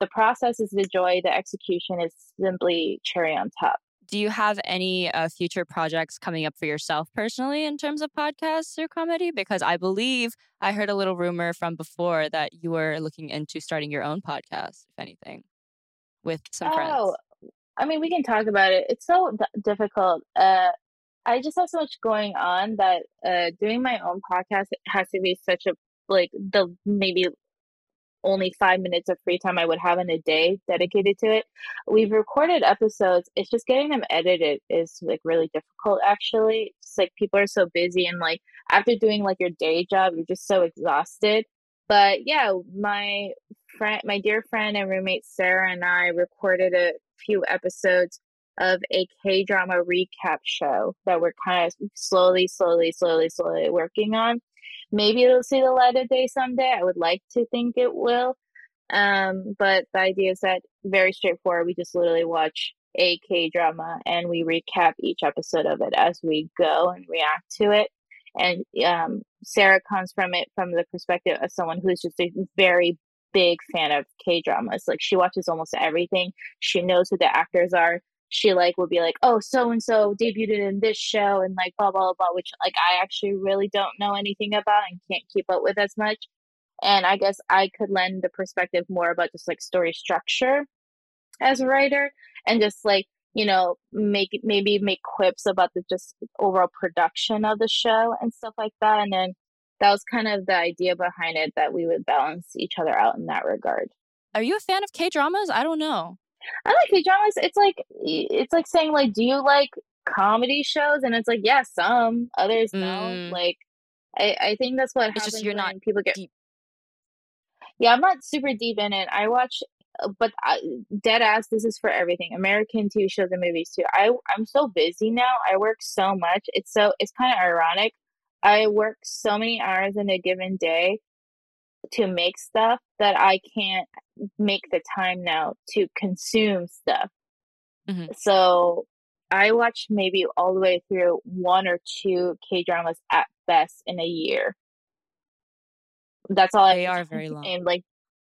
the process is the joy, the execution is simply cherry on top. Do you have any uh, future projects coming up for yourself personally in terms of podcasts or comedy? Because I believe I heard a little rumor from before that you were looking into starting your own podcast, if anything, with some friends. Oh, I mean, we can talk about it. It's so d- difficult. Uh, I just have so much going on that uh, doing my own podcast has to be such a like the maybe only five minutes of free time I would have in a day dedicated to it. We've recorded episodes. It's just getting them edited is like really difficult actually. It's like people are so busy and like after doing like your day job, you're just so exhausted. But yeah, my friend, my dear friend and roommate Sarah and I recorded a few episodes of a K drama recap show that we're kind of slowly, slowly, slowly, slowly working on maybe it'll see the light of day someday. I would like to think it will. Um, but the idea is that very straightforward. We just literally watch a K drama and we recap each episode of it as we go and react to it. And um, Sarah comes from it from the perspective of someone who's just a very big fan of K dramas. Like she watches almost everything. She knows who the actors are. She like would be like, oh, so and so debuted in this show and like blah blah blah, which like I actually really don't know anything about and can't keep up with as much. And I guess I could lend the perspective more about just like story structure as a writer and just like you know make maybe make quips about the just overall production of the show and stuff like that. And then that was kind of the idea behind it that we would balance each other out in that regard. Are you a fan of k dramas i don't know I like K dramas. It's like it's like saying like, do you like comedy shows? And it's like, yeah, some others no. Mm. Like, I I think that's what It's happens just you're when not people get. deep. Yeah, I'm not super deep in it. I watch, uh, but I, dead ass. This is for everything. American TV shows and movies too. I I'm so busy now. I work so much. It's so it's kind of ironic. I work so many hours in a given day to make stuff that I can't make the time now to consume stuff. Mhm. So I watch maybe all the way through one or two K dramas at best in a year. That's all They I are very long. and like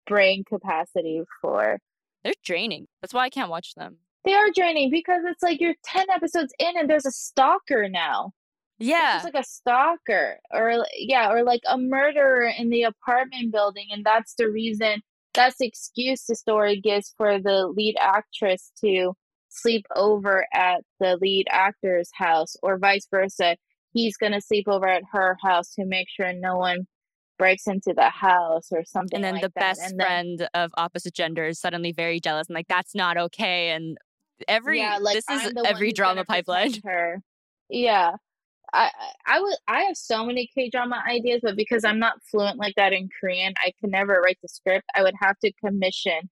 brain capacity for. They're draining. That's why I can't watch them. They are draining because it's like you're 10 episodes in and there's a stalker now. It's Yeah. just like a stalker or yeah, or like a murderer in the apartment building and that's the reason that's the excuse the story gives for the lead actress to sleep over at the lead actor's house or vice versa. He's going to sleep over at her house to make sure no one breaks into the house or something and then like the that. best and then, friend of opposite gender is suddenly very jealous and like that's not okay and every yeah, like this is I'm one every drama pipeline Her. Yeah. I I would I have so many K drama ideas, but because I'm not fluent like that in Korean, I can never write the script. I would have to commission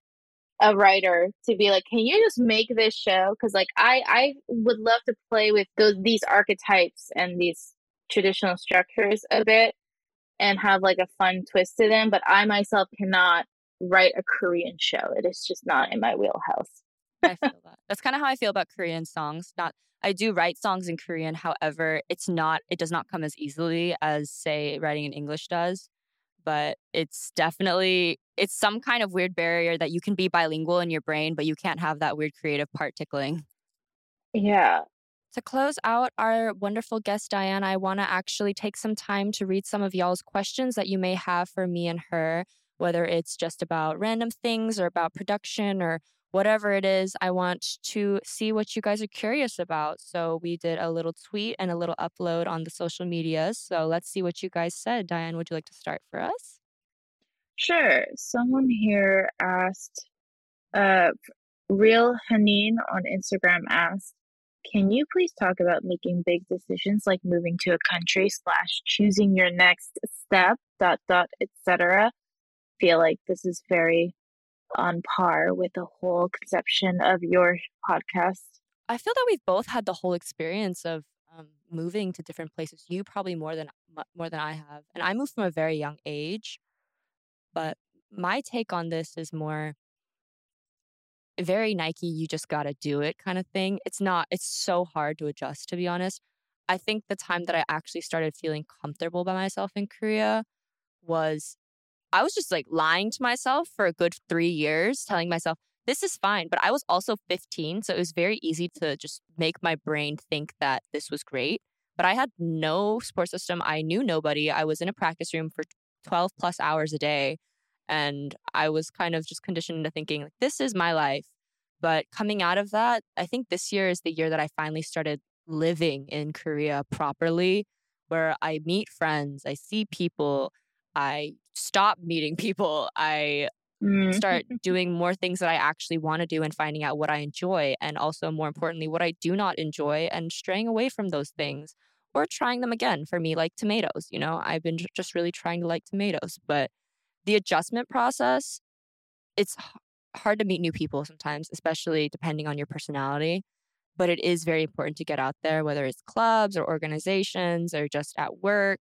a writer to be like, can you just make this show? Because like I I would love to play with those these archetypes and these traditional structures a bit and have like a fun twist to them. But I myself cannot write a Korean show. It is just not in my wheelhouse. I feel that. That's kind of how I feel about Korean songs. Not I do write songs in Korean, however, it's not it does not come as easily as say writing in English does. But it's definitely it's some kind of weird barrier that you can be bilingual in your brain, but you can't have that weird creative part tickling. Yeah. To close out our wonderful guest, Diane, I want to actually take some time to read some of y'all's questions that you may have for me and her, whether it's just about random things or about production or whatever it is. I want to see what you guys are curious about. So we did a little tweet and a little upload on the social medias. So let's see what you guys said. Diane, would you like to start for us? Sure. Someone here asked, uh, Real Haneen on Instagram asked, can you please talk about making big decisions like moving to a country slash choosing your next step, dot, dot, etc.? Feel like this is very on par with the whole conception of your podcast. I feel that we've both had the whole experience of um, moving to different places. You probably more than more than I have, and I moved from a very young age. But my take on this is more very Nike. You just got to do it kind of thing. It's not. It's so hard to adjust, to be honest. I think the time that I actually started feeling comfortable by myself in Korea was I was just like lying to myself for a good three years, telling myself, this is fine. But I was also 15. So it was very easy to just make my brain think that this was great. But I had no support system. I knew nobody. I was in a practice room for 12 plus hours a day. And I was kind of just conditioned into thinking, like, this is my life. But coming out of that, I think this year is the year that I finally started living in Korea properly, where I meet friends, I see people, I stop meeting people, I Mm. start doing more things that I actually want to do and finding out what I enjoy. And also, more importantly, what I do not enjoy and straying away from those things or trying them again. For me, like tomatoes, you know, I've been just really trying to like tomatoes. But the adjustment process, it's hard to meet new people sometimes, especially depending on your personality. But it is very important to get out there, whether it's clubs or organizations or just at work.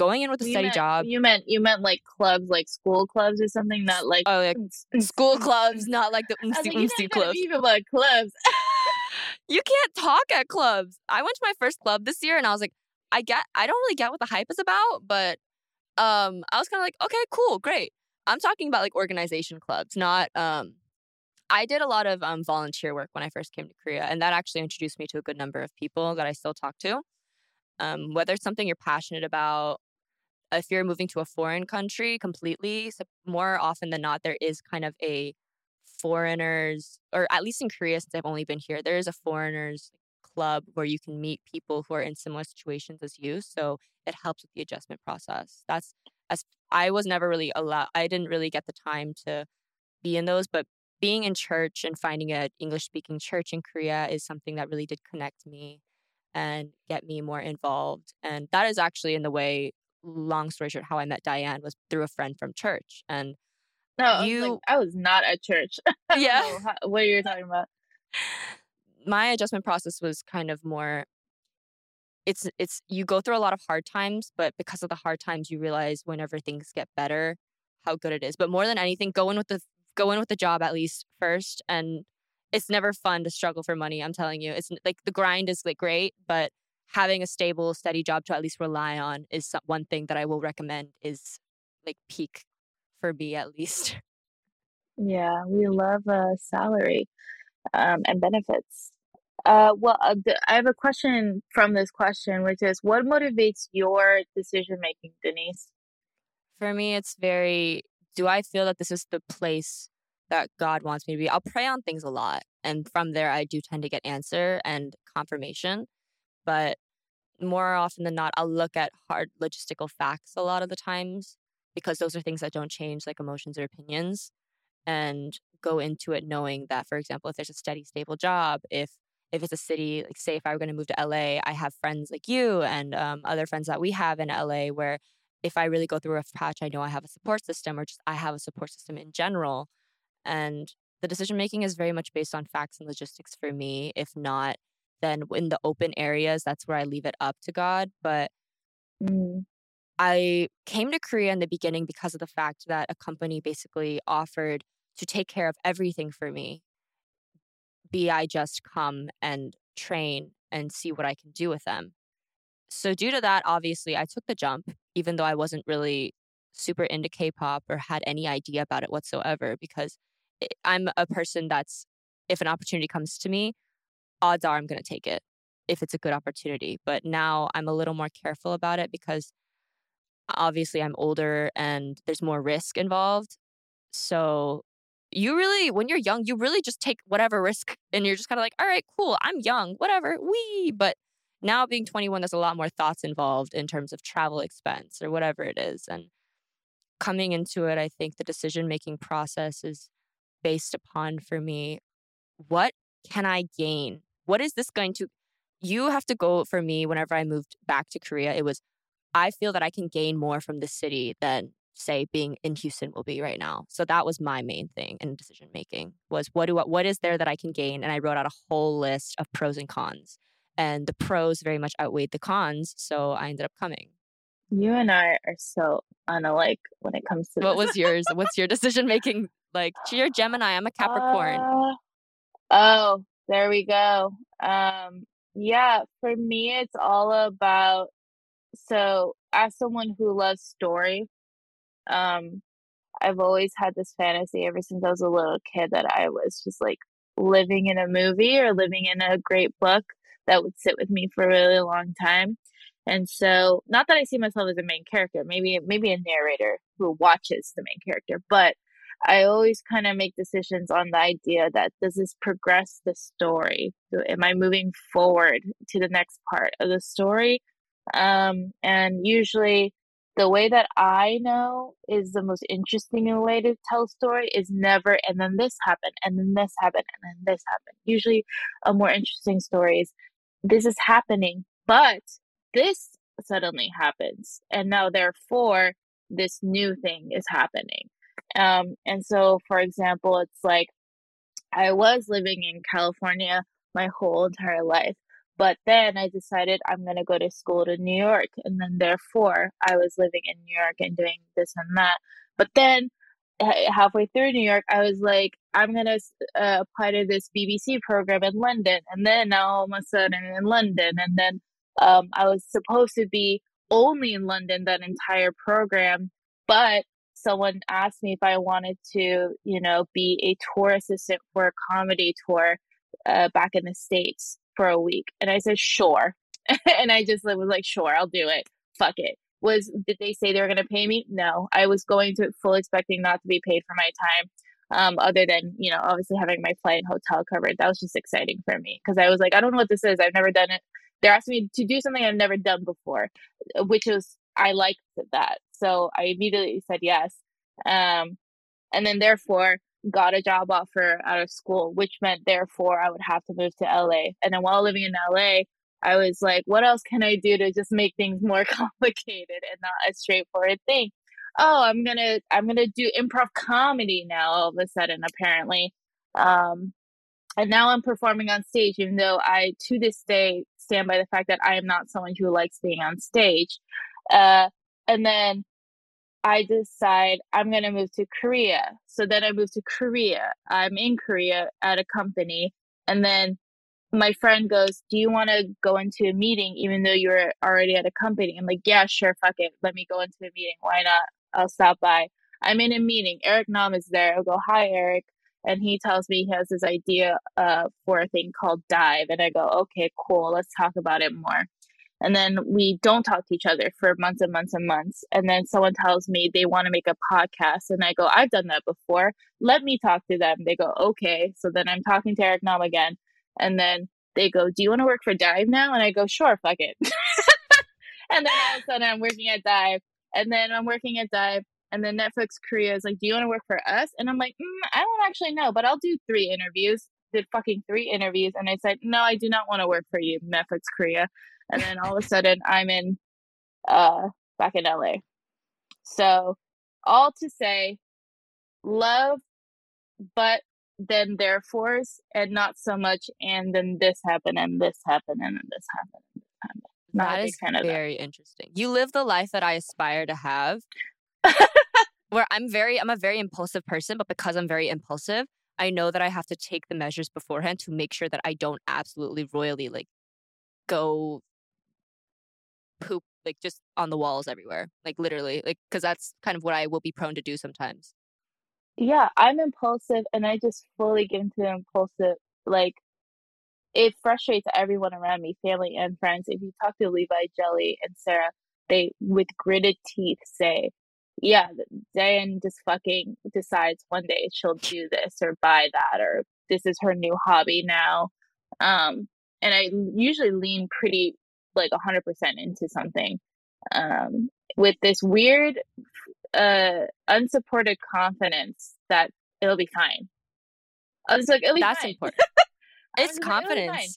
Going in with a You steady meant, job. You meant you meant like clubs, like school clubs or something, not like Oh, like school clubs, not like the oomsy like, clubs. be about clubs. You can't talk at clubs. I went to my first club this year and I was like, I get I don't really get what the hype is about, but um I was kind of like, okay, cool, great. I'm talking about like organization clubs, not um I did a lot of um, volunteer work when I first came to Korea, and that actually introduced me to a good number of people that I still talk to. Um, whether it's something you're passionate about, if you're moving to a foreign country completely, more often than not, there is kind of a foreigners, or at least in Korea, since I've only been here, there is a foreigners club where you can meet people who are in similar situations as you. So it helps with the adjustment process. That's as I was never really allowed, I didn't really get the time to be in those, but being in church and finding an English speaking church in Korea is something that really did connect me and get me more involved. And that is actually in the way, long story short, how I met Diane was through a friend from church. And No, I was, you, like, I was not at church. Yeah. how- what are you're talking about. my adjustment process was kind of more it's it's you go through a lot of hard times but because of the hard times you realize whenever things get better how good it is but more than anything go in with the go in with the job at least first and it's never fun to struggle for money i'm telling you it's like the grind is like great but having a stable steady job to at least rely on is one thing that i will recommend is like peak for me at least Yeah, we love uh, salary um, and benefits. Uh, well, uh, th- I have a question from this question, which is what motivates your decision making, Denise? For me, it's very do I feel that this is the place that God wants me to be? I'll pray on things a lot. And from there, I do tend to get answer and confirmation. But more often than not, I'll look at hard logistical facts a lot of the times because those are things that don't change, like emotions or opinions, and go into it knowing that, for example, if there's a steady, stable job, if if it's a city, like say if I were going to move to LA, I have friends like you and um, other friends that we have in LA where if I really go through a patch, I know I have a support system or just I have a support system in general. And the decision making is very much based on facts and logistics for me. If not, then in the open areas, that's where I leave it up to God. But Mm, I came to Korea in the beginning because of the fact that a company basically offered to take care of everything for me. Be I just come and train and see what I can do with them. So, due to that, obviously, I took the jump, even though I wasn't really super into K pop or had any idea about it whatsoever, because i- I'm a person that's, if an opportunity comes to me, odds are I'm going to take it if it's a good opportunity. But now I'm a little more careful about it because obviously I'm older and there's more risk involved. So you really, when you're young, you really just take whatever risk and you're just kind of like, all right, cool, I'm young, whatever, we. But now being 21, there's a lot more thoughts involved in terms of travel expense or whatever it is. And coming into it, I think the decision making process is based upon for me what can I gain? What is this going to? You have to go for me whenever I moved back to Korea. It was, I feel that I can gain more from this city than say being in Houston will be right now. So that was my main thing in decision making was what do I, what is there that I can gain? And I wrote out a whole list of pros and cons. And the pros very much outweighed the cons. So I ended up coming. you and I are so unalike when it comes to What this. was yours? What's your decision making like? You're Gemini. I'm a Capricorn. Uh, oh, there we go. Um, yeah, for me, it's all about. So, as someone who loves story, um, I've always had this fantasy ever since I was a little kid that I was just like living in a movie or living in a great book that would sit with me for a really long time. And so, not that I see myself as a main character, maybe maybe a narrator who watches the main character, but I always kind of make decisions on the idea that does this progress the story? Am I moving forward to the next part of the story? Um, and usually, the way that I know is the most interesting way to tell a story is never, and then this happened, and then this happened, and then this happened. Usually, a more interesting story is this is happening, but this suddenly happens, and now therefore this new thing is happening. Um, and so, for example, it's like I was living in California my whole entire life, but then I decided I'm going to go to school to New York. And then, therefore, I was living in New York and doing this and that. But then, halfway through New York, I was like, I'm going to uh, apply to this BBC program in London. And then, now all of a sudden, in London. And then, um, I was supposed to be only in London that entire program. But someone asked me if I wanted to, you know, be a tour assistant for a comedy tour uh, back in the States for a week. And I said, sure. and I just was like, sure, I'll do it. Fuck it. Was did they say they were going to pay me? No, I was going to full expecting not to be paid for my time. Um, other than you know, obviously having my flight and hotel covered, that was just exciting for me because I was like, I don't know what this is. I've never done it. They're asking me to do something I've never done before, which was I liked that. So I immediately said yes. Um, and then therefore got a job offer out of school, which meant therefore I would have to move to LA. And then while living in LA, I was like, what else can I do to just make things more complicated and not a straightforward thing? Oh, I'm gonna I'm gonna do improv comedy now all of a sudden, apparently. Um, and now I'm performing on stage, even though I to this day stand by the fact that I am not someone who likes being on stage. Uh, and then I decide I'm going to move to Korea. So then I move to Korea. I'm in Korea at a company. And then my friend goes, Do you want to go into a meeting even though you're already at a company? I'm like, Yeah, sure, fuck it. Let me go into a meeting. Why not? I'll stop by. I'm in a meeting. Eric Nam is there. I'll go, Hi, Eric. And he tells me he has this idea uh, for a thing called Dive. And I go, Okay, cool. Let's talk about it more. And then we don't talk to each other for months and months and months. And then someone tells me they want to make a podcast. And I go, I've done that before. Let me talk to them. They go, okay. So then I'm talking to Eric Nam again. And then they go, Do you want to work for Dive now? And I go, Sure, fuck it. and then all of a sudden I'm working at Dive. And then I'm working at Dive. And then Netflix Korea is like, Do you want to work for us? And I'm like, mm, I don't actually know, but I'll do three interviews. Did fucking three interviews. And I said, No, I do not want to work for you, Netflix Korea and then all of a sudden I'm in uh back in LA. So all to say love but then therefores and not so much and then this happened and this happened and then this happened and this happened. Not that is very that. interesting. You live the life that I aspire to have. where I'm very I'm a very impulsive person, but because I'm very impulsive, I know that I have to take the measures beforehand to make sure that I don't absolutely royally like go poop like just on the walls everywhere, like literally, like because that's kind of what I will be prone to do sometimes. Yeah, I'm impulsive and I just fully get into the impulsive. Like, it frustrates everyone around me, family and friends. If you talk to Levi, Jelly, and Sarah, they, with gritted teeth, say, yeah, Diane just fucking decides one day she'll do this or buy that or this is her new hobby now. Um, and I usually lean pretty like 100% into something um, with this weird uh, unsupported confidence that it'll be fine. I was like, That's fine. important. it's confidence. Like,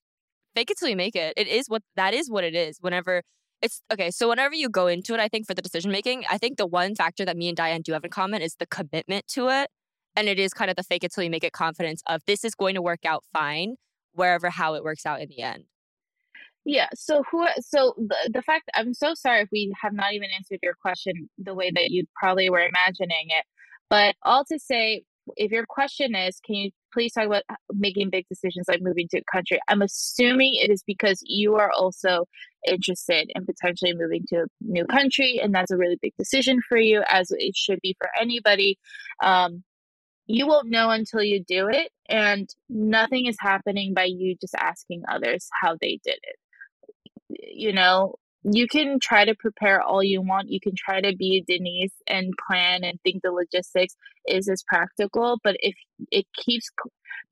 Fake it till you make it. It is what that is what it is. Whenever it's okay, so whenever you go into it, I think for the decision making, I think the one factor that me and Diane do have in common is the commitment to it. And it is kind of the fake it till you make it confidence of this is going to work out fine, wherever how it works out in the end. Yeah. So who? So the the fact I'm so sorry if we have not even answered your question the way that you probably were imagining it. But all to say, if your question is, can you please talk about uh, making big decisions like moving to a country? I'm assuming it is because you are also interested in potentially moving to a new country, and that's a really big decision for you, as it should be for anybody. Um, you won't know until you do it, and nothing is happening by you just asking others how they did it you know, you can try to prepare all you want. You can try to be Denise and plan and think the logistics is as practical. But if it keeps,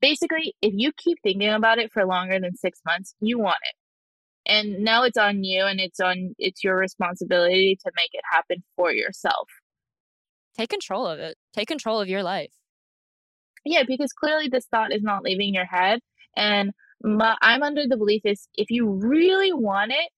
basically, if you keep thinking about it for longer than six months, you want it. And now it's on you and it's on, it's your responsibility to make it happen for yourself. Take control of it. Take control of your life. Yeah, because clearly this thought is not leaving your head. And my, I'm under the belief is if you really want it,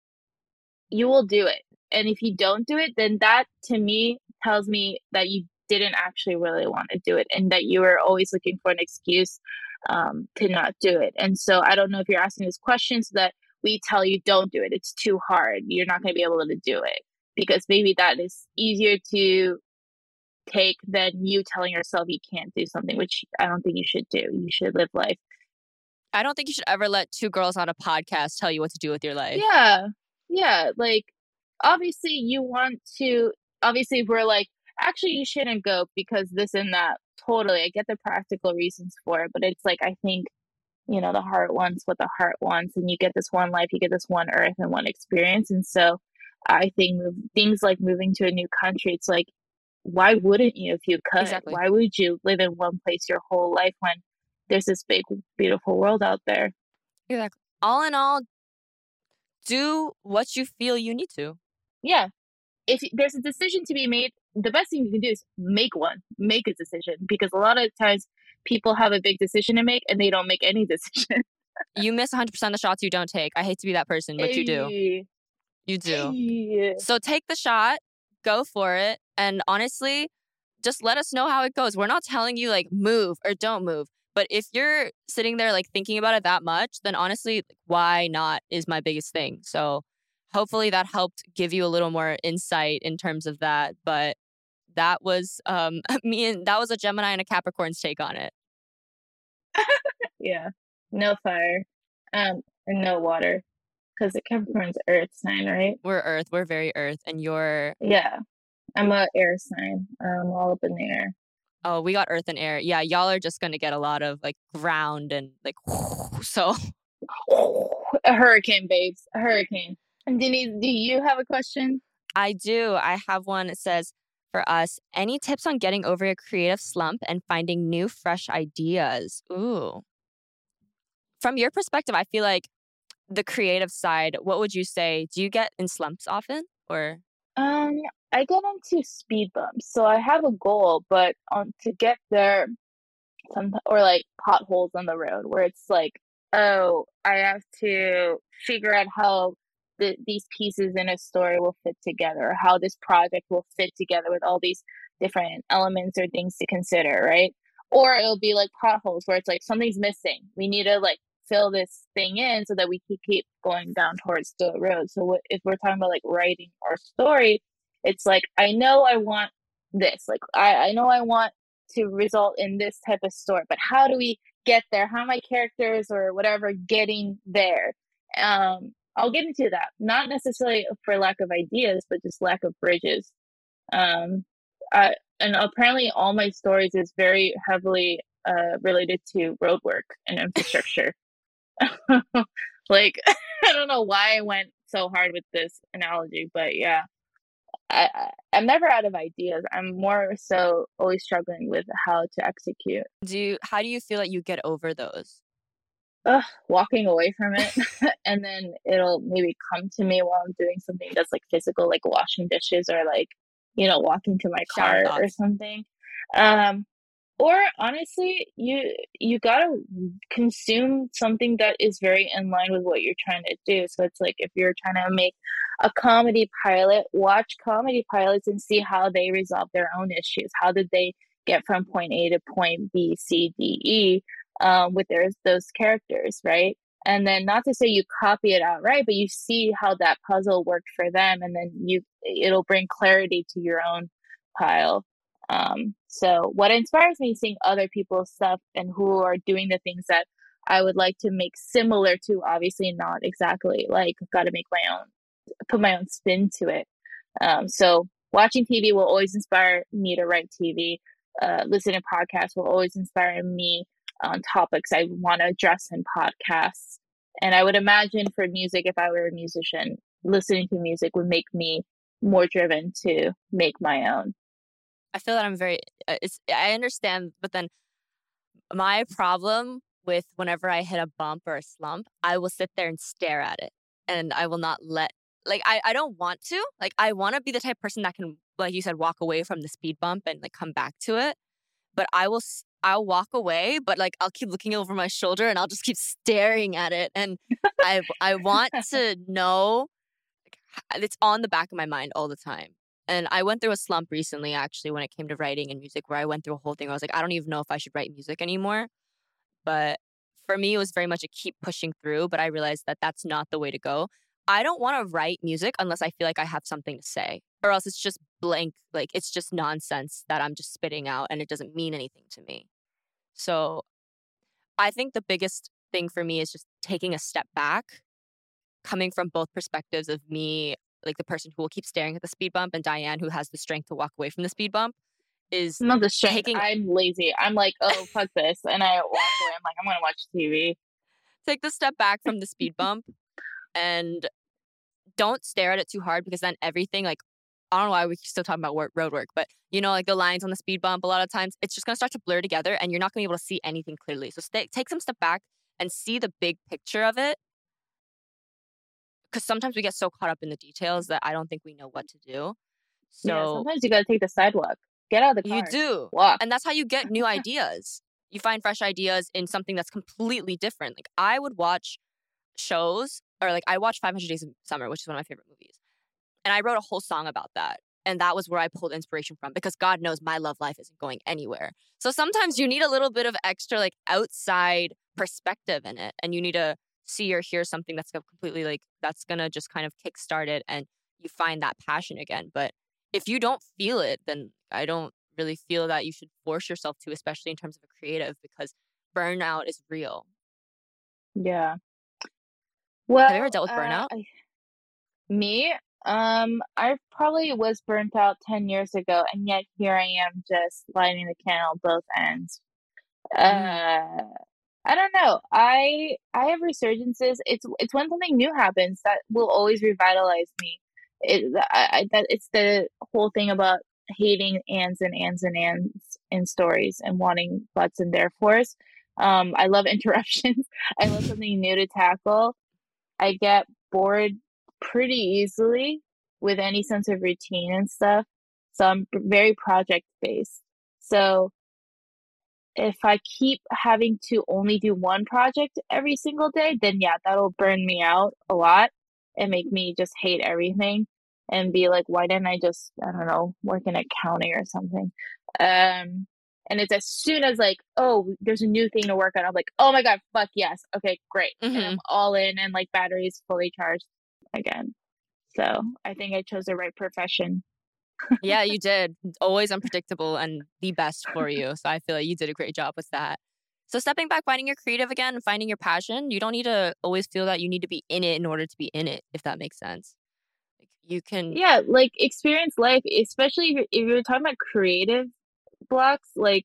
you will do it. And if you don't do it, then that to me tells me that you didn't actually really want to do it and that you were always looking for an excuse um, to not do it. And so I don't know if you're asking this question so that we tell you don't do it. It's too hard. You're not going to be able to do it because maybe that is easier to take than you telling yourself you can't do something, which I don't think you should do. You should live life I don't think you should ever let two girls on a podcast tell you what to do with your life. Yeah. Yeah. Like, obviously, you want to, obviously, we're like, actually you shouldn't go because this and that. Totally. I get the practical reasons for it, but it's like I think you know the heart wants what the heart wants and you get this one life you get this one earth and one experience and so i think things like moving to a new country it's like why wouldn't you if you could Exactly. why would you live in one place your whole life when there's this big beautiful world out there Exactly. All in all, do what you feel you need to. yeah if there's a decision to be made the best thing you can do is make one make a decision because a lot of times people have a big decision to make and they don't make any decision You miss 100% of the shots you don't take. I hate to be that person, but you do. You do. hey. So take the shot, go for it. And honestly, just let us know how it goes. We're not telling you like move or don't move. But if you're sitting there like thinking about it that much, then honestly, why not is my biggest thing. So hopefully that helped give you a little more insight in terms of that. But that was um me and that was a Gemini and a Capricorn's take on it. Yeah. No fire. Um, and no water. Because the Capricorn's earth sign, right? We're Earth, we're very Earth, and you're Yeah. I'm a air sign. Um, all up in the air. Oh, we got Earth and Air. Yeah, y'all are just gonna get a lot of like ground and like so A hurricane, babes. A hurricane. And Denise, do you have a question? I do. I have one that says for us, any tips on getting over a creative slump and finding new, fresh ideas? Ooh. From your perspective, I feel like the creative side, what would you say? Do you get in slumps often? Or Um, I get into speed bumps, so I have a goal, but on to get there, some or like potholes on the road where it's like, oh, I have to figure out how the, these pieces in a story will fit together, or how this project will fit together with all these different elements or things to consider, right? Or it'll be like potholes where it's like something's missing. We need to like fill this thing in so that we can keep going down towards the road. So if we're talking about like writing our story, it's like I know I want this. Like I, I know I want to result in this type of story, but how do we get there? How my characters or whatever getting there? Um, I'll get into that. Not necessarily for lack of ideas, but just lack of bridges. Um, I, and apparently, all my stories is very heavily uh, related to road work and infrastructure. like, I don't know why I went so hard with this analogy, but yeah, I, I I'm never out of ideas. I'm more so always struggling with how to execute. do you, how do you feel that you get over those? Ugh, walking away from it, and then it'll maybe come to me while I'm doing something that's like physical, like washing dishes or like you know walking to my Shower car or something. Um, or honestly, you you gotta consume something that is very in line with what you're trying to do. So it's like if you're trying to make a comedy pilot, watch comedy pilots and see how they resolve their own issues. How did they get from point A to point B, C, D, E um, with their those characters, right? And then not to say you copy it outright, but you see how that puzzle worked for them, and then you it'll bring clarity to your own pile. Um, so what inspires me is seeing other people's stuff and who are doing the things that I would like to make similar to. Obviously, not exactly like got to make my own, put my own spin to it. Um, so watching TV will always inspire me to write TV. Uh, listening to podcasts will always inspire me on topics I want to address in podcasts. And I would imagine for music, if I were a musician, listening to music would make me more driven to make my own. I feel that I'm very. uh, It's I understand, but then my problem with whenever I hit a bump or a slump, I will sit there and stare at it, and I will not let. Like I, I don't want to. Like I want to be the type of person that can, like you said, walk away from the speed bump and like come back to it. But I will. s- I'll walk away, but like I'll keep looking over my shoulder and I'll just keep staring at it. And I, I want to know. It's on the back of my mind all the time. And I went through a slump recently, actually, when it came to writing and music, where I went through a whole thing. I was like, I don't even know if I should write music anymore. But for me, it was very much a keep pushing through. But I realized that that's not the way to go. I don't want to write music unless I feel like I have something to say, or else it's just blank. Like it's just nonsense that I'm just spitting out and it doesn't mean anything to me. So I think the biggest thing for me is just taking a step back, coming from both perspectives of me like the person who will keep staring at the speed bump, and Diane, who has the strength to walk away from the speed bump, is Not the strength. taking I'm lazy. I'm like, oh fuck this, and I walk away. I'm like, I'm gonna watch TV. take the step back from the speed bump and don't stare at it too hard because then everything like I don't know why we're still talking about road work, but you know, like the lines on the speed bump, a lot of times it's just gonna start to blur together and you're not gonna be able to see anything clearly. So stay, take some step back and see the big picture of it. Because sometimes we get so caught up in the details that I don't think we know what to do. So yeah, sometimes you gotta take the sidewalk. Get out of the car. you do. Walk. And that's how you get new ideas. You find fresh ideas in something that's completely different. Like I would watch shows or like I watched 500 Days of Summer, which is one of my favorite movies. And I wrote a whole song about that. And that was where I pulled inspiration from because God knows my love life isn't going anywhere. So sometimes you need a little bit of extra like outside perspective in it and you need to see or hear something that's completely like that's to just kind of kickstart it and you find that passion again. But if you don't feel it, then I don't really feel that you should force yourself to, especially in terms of a creative, because burnout is real. Yeah. Well, have you ever dealt with uh, burnout? I- me, um, I probably was burnt out ten years ago, and yet here I am, just lighting the candle both ends. Mm. Uh, I don't know. I I have resurgences. It's it's when something new happens that will always revitalize me. It I, I that it's the whole thing about hating ands and ands and ands in stories and wanting buts and therefores. Um, I love interruptions. I love something new to tackle. I get bored pretty easily with any sense of routine and stuff. So I'm very project based. So if I keep having to only do one project every single day, then yeah, that'll burn me out a lot and make me just hate everything and be like, why didn't I just, I don't know, work in accounting or something? Um, and it's as soon as like, oh, there's a new thing to work on, I'm like, oh my god, fuck yes, okay, great, and I'm all in, and like batteries fully charged again. So I think I chose the right profession. Yeah, you did. Always unpredictable and the best for you. So I feel like you did a great job with that. So stepping back, finding your creative again, finding your passion, you don't need to always feel that you need to be in it in order to be in it, if that makes sense. You can Yeah, like experience life, especially if you're, if you're talking about creative blocks, like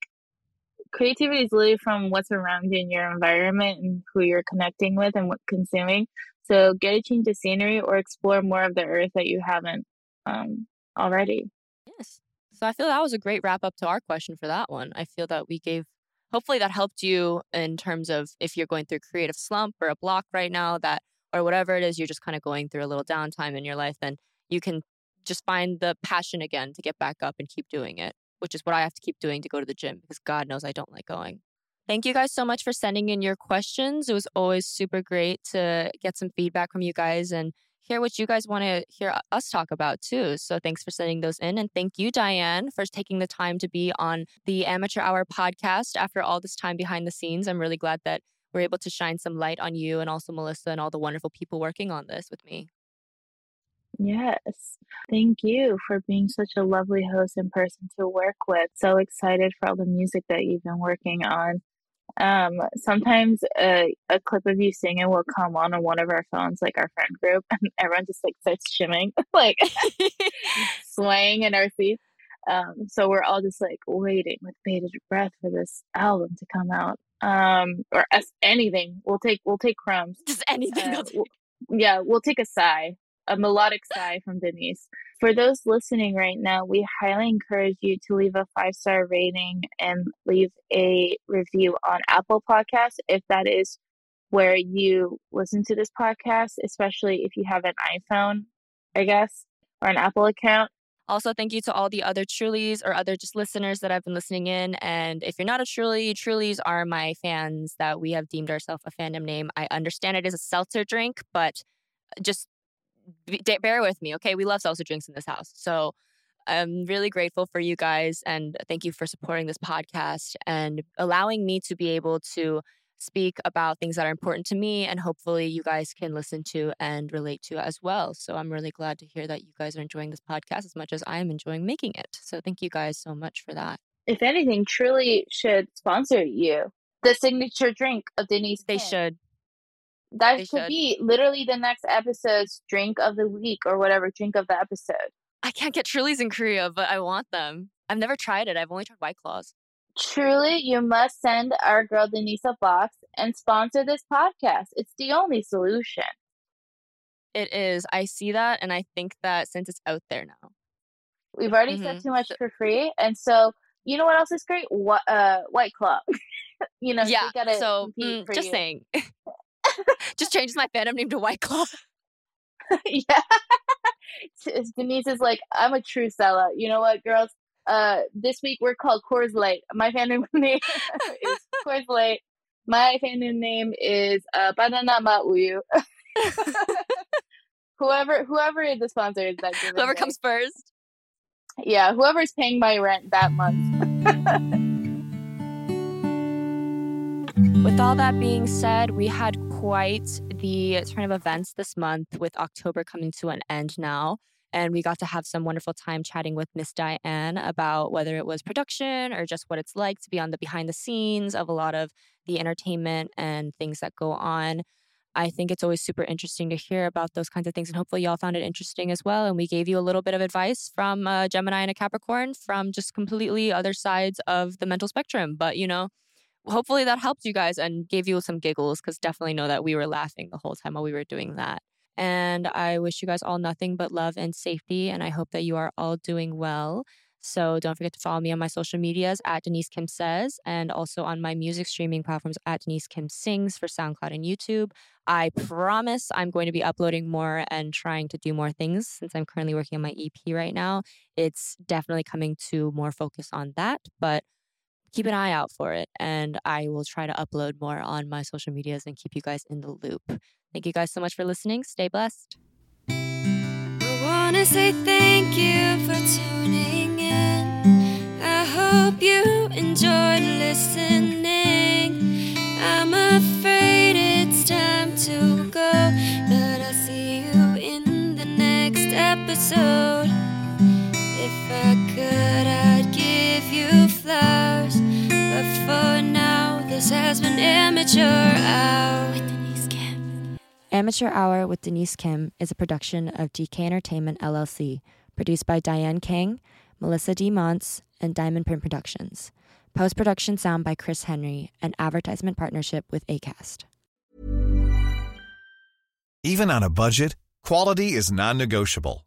creativity is literally from what's around you in your environment and who you're connecting with and what consuming. So get a change of scenery or explore more of the earth that you haven't um, already. Yes. So I feel that was a great wrap up to our question for that one. I feel that we gave hopefully that helped you in terms of if you're going through creative slump or a block right now that or whatever it is you're just kind of going through a little downtime in your life then you can just find the passion again to get back up and keep doing it, which is what I have to keep doing to go to the gym because God knows I don't like going. Thank you guys so much for sending in your questions. It was always super great to get some feedback from you guys and hear what you guys want to hear us talk about too. So thanks for sending those in. And thank you, Diane, for taking the time to be on the Amateur Hour podcast after all this time behind the scenes. I'm really glad that we're able to shine some light on you and also Melisa and all the wonderful people working on this with me. Yes. Thank you for being such a lovely host and person to work with. So excited for all the music that you've been working on. Um, sometimes a, a clip of you singing will come on on one of our phones, like our friend group, and everyone just like starts shimming, like swaying in our seats. Um, so we're all just like waiting with bated breath for this album to come out. Um, or as anything, we'll take we'll take crumbs. Just anything. Uh, I'll yeah, we'll take a sigh, a melodic sigh from Denise. For those listening right now, we highly encourage you to leave a five star rating and leave a review on Apple Podcasts if that is where you listen to this podcast, especially if you have an iPhone, I guess, or an Apple account. Also, thank you to all the other Trulies or other just listeners that have been listening in. And if you're not a Truly, Trulies are my fans that we have deemed ourselves a fandom name. I understand it is a seltzer drink, but just b- bear with me, okay? We love salsa drinks in this house. So I'm really grateful for you guys and thank you for supporting this podcast and allowing me to be able to speak about things that are important to me and hopefully you guys can listen to and relate to as well. So I'm really glad to hear that you guys are enjoying this podcast as much as I am enjoying making it. So thank you guys so much for that. If anything, Truly should sponsor you. The signature drink of Denise. They Kim. should. That They should should. be literally the next episode's drink of the week or whatever drink of the episode. I can't get Trulies in Korea, but I want them. I've never tried it. I've only tried White Claws. Truly, you must send our girl Denise a box and sponsor this podcast. It's the only solution. It is. I see that, and I think that since it's out there now, We've already said Mhm. too much for free, and so you know what else is great? What uh, White Claw. you know, yeah. So mm, just you. saying, just changes my fandom name to White Claw. yeah. Denise is like, I'm a true sellout. You know what, girls? Uh, this week we're called Coors Light. My fandom name is Coors Light. My fandom name is uh, Banana Ma Uyu. whoever, whoever the sponsor is that Whoever day. comes first. yeah, whoever's paying my rent that month. With all that being said, we had quite the turn of events this month with October coming to an end now. And we got to have some wonderful time chatting with Miss Diane about whether it was production or just what it's like to be on the behind the scenes of a lot of the entertainment and things that go on. I think it's always super interesting to hear about those kinds of things. And hopefully, y'all found it interesting as well. And we gave you a little bit of advice from a Gemini and a Capricorn from just completely other sides of the mental spectrum. But, you know, hopefully that helped you guys and gave you some giggles because definitely know that we were laughing the whole time while we were doing that. And I wish you guys all nothing but love and safety. And I hope that you are all doing well. So don't forget to follow me on my social medias at Denise Kim Says and also on my music streaming platforms at Denise Kim Sings for SoundCloud and YouTube. I promise I'm going to be uploading more and trying to do more things since I'm currently working on my EP right now. It's definitely coming to more focus on that, but keep an eye out for it. And I will try to upload more on my social medias and keep you guys in the loop. Thank you guys so much for listening. Stay blessed. I wanna say thank you for tuning in. I hope you enjoyed listening. I'm afraid it's time to go, but I'll see you in the next episode. If I could, you flowers, but for now, this has been amateur hour with Denise Kim. Amateur Hour with Denise Kim is a production of DK Entertainment LLC, produced by Diane Kang, Melisa D. Monts, and Diamond MPrint Productions. Post production sound by Chris Henry, and advertisement partnership with ACAST. Even on a budget, quality is non-negotiable.